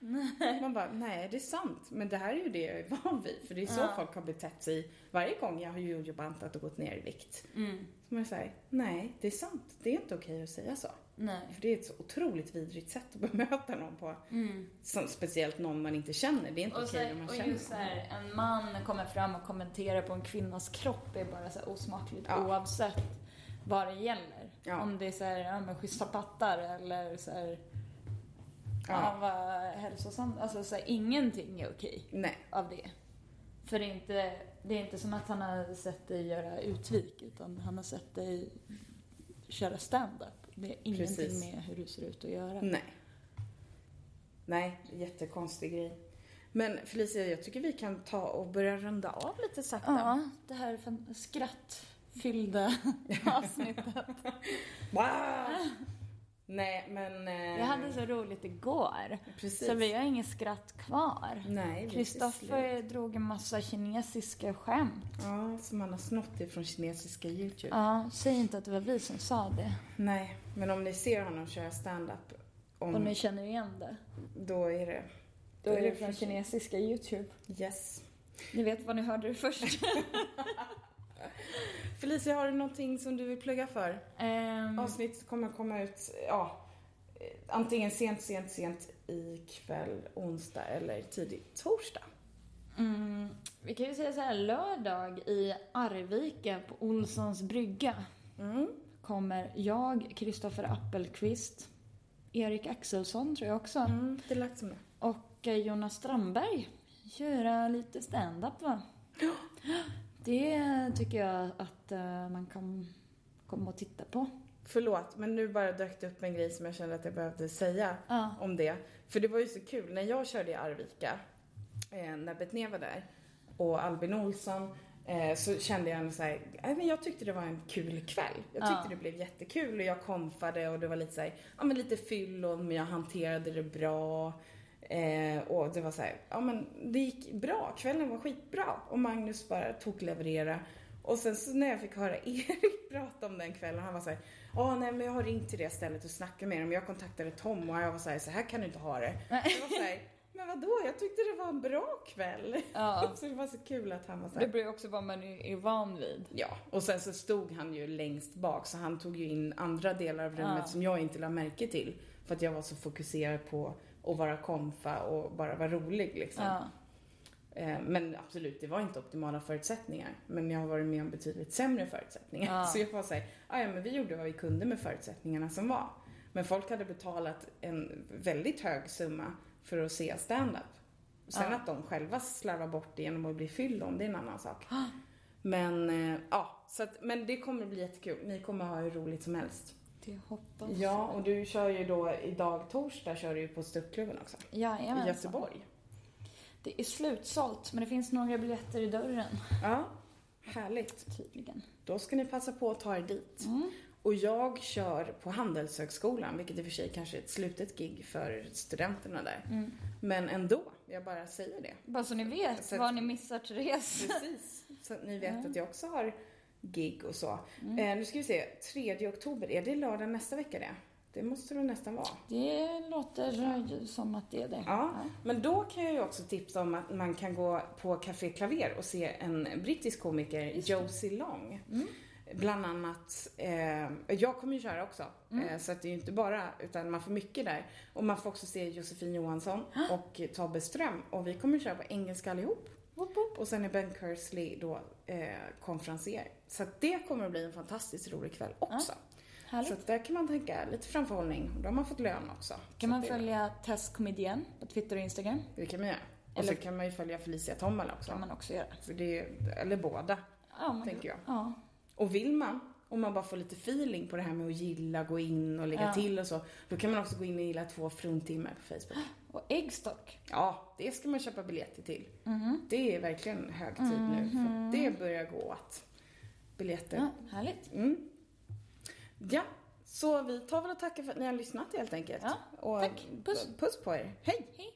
man inte. Man bara, nej det är sant. Men det här är ju det jag är van vid. För det är så Ja. folk har betett sig varje gång jag har jojobantat och gått ner i vikt. Mm. Så man säger, nej det är sant. Det är inte okej att säga så. Nej. För det är ett så otroligt vidrigt sätt att [LAUGHS] bemöta någon på. Mm. Som, speciellt någon man inte känner. Det är inte Och, okej om man och känner just så någon. här, en man kommer fram och kommenterar på en kvinnas kropp är bara så osmakligt Ja. oavsett vad det gäller. Ja. Om det är så här, ja men schyssta pattar eller så här, ja, Ja. vad hälsosamt. Alltså så här, ingenting är okej Nej, av det. För det är, inte, det är inte som att han har sett dig göra utvik utan han har sett dig köra stand-up. Det är ingenting Precis. med hur du ser ut att göra. nej. Nej, jättekonstig grej. Men Felicia, jag tycker vi kan ta och börja runda av lite sakta. Ja, det här skrattfyllda [LAUGHS] avsnittet. Wow! Nej, men... Eh, Jag hade så roligt igår. Precis. Så vi har inget skratt kvar. Nej, vi Kristoffer drog en massa kinesiska skämt. Ja, som han har snott ifrån kinesiska YouTube. Ja, säg inte att det var vi som sa det. Nej, men om ni ser honom köra stand-up, om, Och ni känner igen det. då är det... Då är det för från kinesiska YouTube. Yes. Ni vet vad ni hörde det först. [LAUGHS] Felicia, har du någonting som du vill plugga för? Ehm, Avsnitt kommer komma ut, ja, eh, antingen sent, sent, sent ikväll, onsdag eller tidigt torsdag. Mm, vi kan ju säga så här, lördag i Arvika på Olssons brygga Mm. kommer jag, Kristoffer Appelqvist, Erik Axelsson tror jag också, Mm, det lät som det. och eh, Jonas Strandberg göra lite stand-up va? Det tycker jag att eh, man kan komma och titta på. Förlåt, men nu bara dök det upp en grej som jag kände att jag behövde säga Ja. om det. För det var ju så kul, när jag körde i Arvika, eh, när Betnér var där, och Albin Olsson, eh, så kände jag ändå så här, men jag tyckte det var en kul kväll. Jag tyckte Ja. det blev jättekul och jag konfade och det var lite så här, ja men lite fyllon men jag hanterade det bra. Eh, och det var så här, ja men det gick bra, kvällen var skitbra. Och Magnus bara tog leverera. Och sen så när jag fick höra [LAUGHS] Erik prata om den kvällen, han var så här, ja nej men jag har ringt till det stället och snackat med dem. Jag kontaktade Tom och jag var så här, så här kan du inte ha det. Jag var så här, men vadå, jag tyckte det var en bra kväll. Ja. [LAUGHS] Så det var så kul att han var så Det här. ju också vad man är van vid. Ja, och sen så stod han ju längst bak så han tog ju in andra delar av rummet Ja. som jag inte lade märke till. För att jag var så fokuserad på att vara konfa och bara vara rolig liksom. Ja. Eh, Men absolut, det var inte optimala förutsättningar. Men jag har varit med om betydligt sämre förutsättningar. Ja. [LAUGHS] Så jag var såhär, "Ah, ja men vi gjorde vad vi kunde med förutsättningarna som var. Men folk hade betalat en väldigt hög summa för att se stand-up. Sen Ja. att de själva slarvar bort det genom att bli fyllon, det är en annan sak. [GASPS] Men eh, ja, så att, men det kommer bli jättekul. Ni kommer ha hur roligt som helst. Det hoppas Ja, och du kör ju då idag torsdag kör du ju på ståuppklubben också. Jajamensan. I Göteborg. Det är slutsålt, men det finns några biljetter i dörren. Ja, härligt. Tydligen. Då ska ni passa på att ta er dit. Mm. Och jag kör på Handelshögskolan, vilket i och för sig kanske är ett slutet gig för studenterna där. Mm. Men ändå, jag bara säger det. Bara så ni vet Så att- vad ni missar Therese. Precis. Så att ni vet Mm. att jag också har gig och så. Eh, nu ska vi se, 3 oktober, är det lördag nästa vecka det? Det måste det nästan vara. Det låter som att det är det. Ja, men då kan jag ju också tipsa om att man kan gå på Café Klaver och se en brittisk komiker, Josie Long. Bland annat, eh, jag kommer ju köra också, eh, så att det är ju inte bara, utan man får mycket där. Och man får också se Josefin Johansson och Tobbe Ström och vi kommer köra på engelska allihop. Och sen är Ben Kersley då eh, konferencier. Så det kommer att bli en fantastiskt rolig kväll också. Härligt. Så där kan man tänka lite framförhållning. Då har man fått lön också. Kan man att det- följa Tess Comedian på Twitter och Instagram? det kan man göra. Och Eller- så kan man ju följa Felicia Tomala också. kan man också göra. För det, eller båda, Ja, tänker jag. Ja. Och vill man, om man bara får lite feeling på det här med att gilla, gå in och lägga Ja. till och så. Då kan man också gå in och gilla två fruntimmer på Facebook. [GASPS] Och äggstock. Ja, det ska man köpa biljetter till. Mhm. Det är verkligen hög tid nu. För det börjar gå åt biljetter. Ja, härligt. Mm. Ja, så vi tar väl och tackar för att ni har lyssnat helt enkelt. Ja, och tack. Puss. Puss på er. Hej! Hej.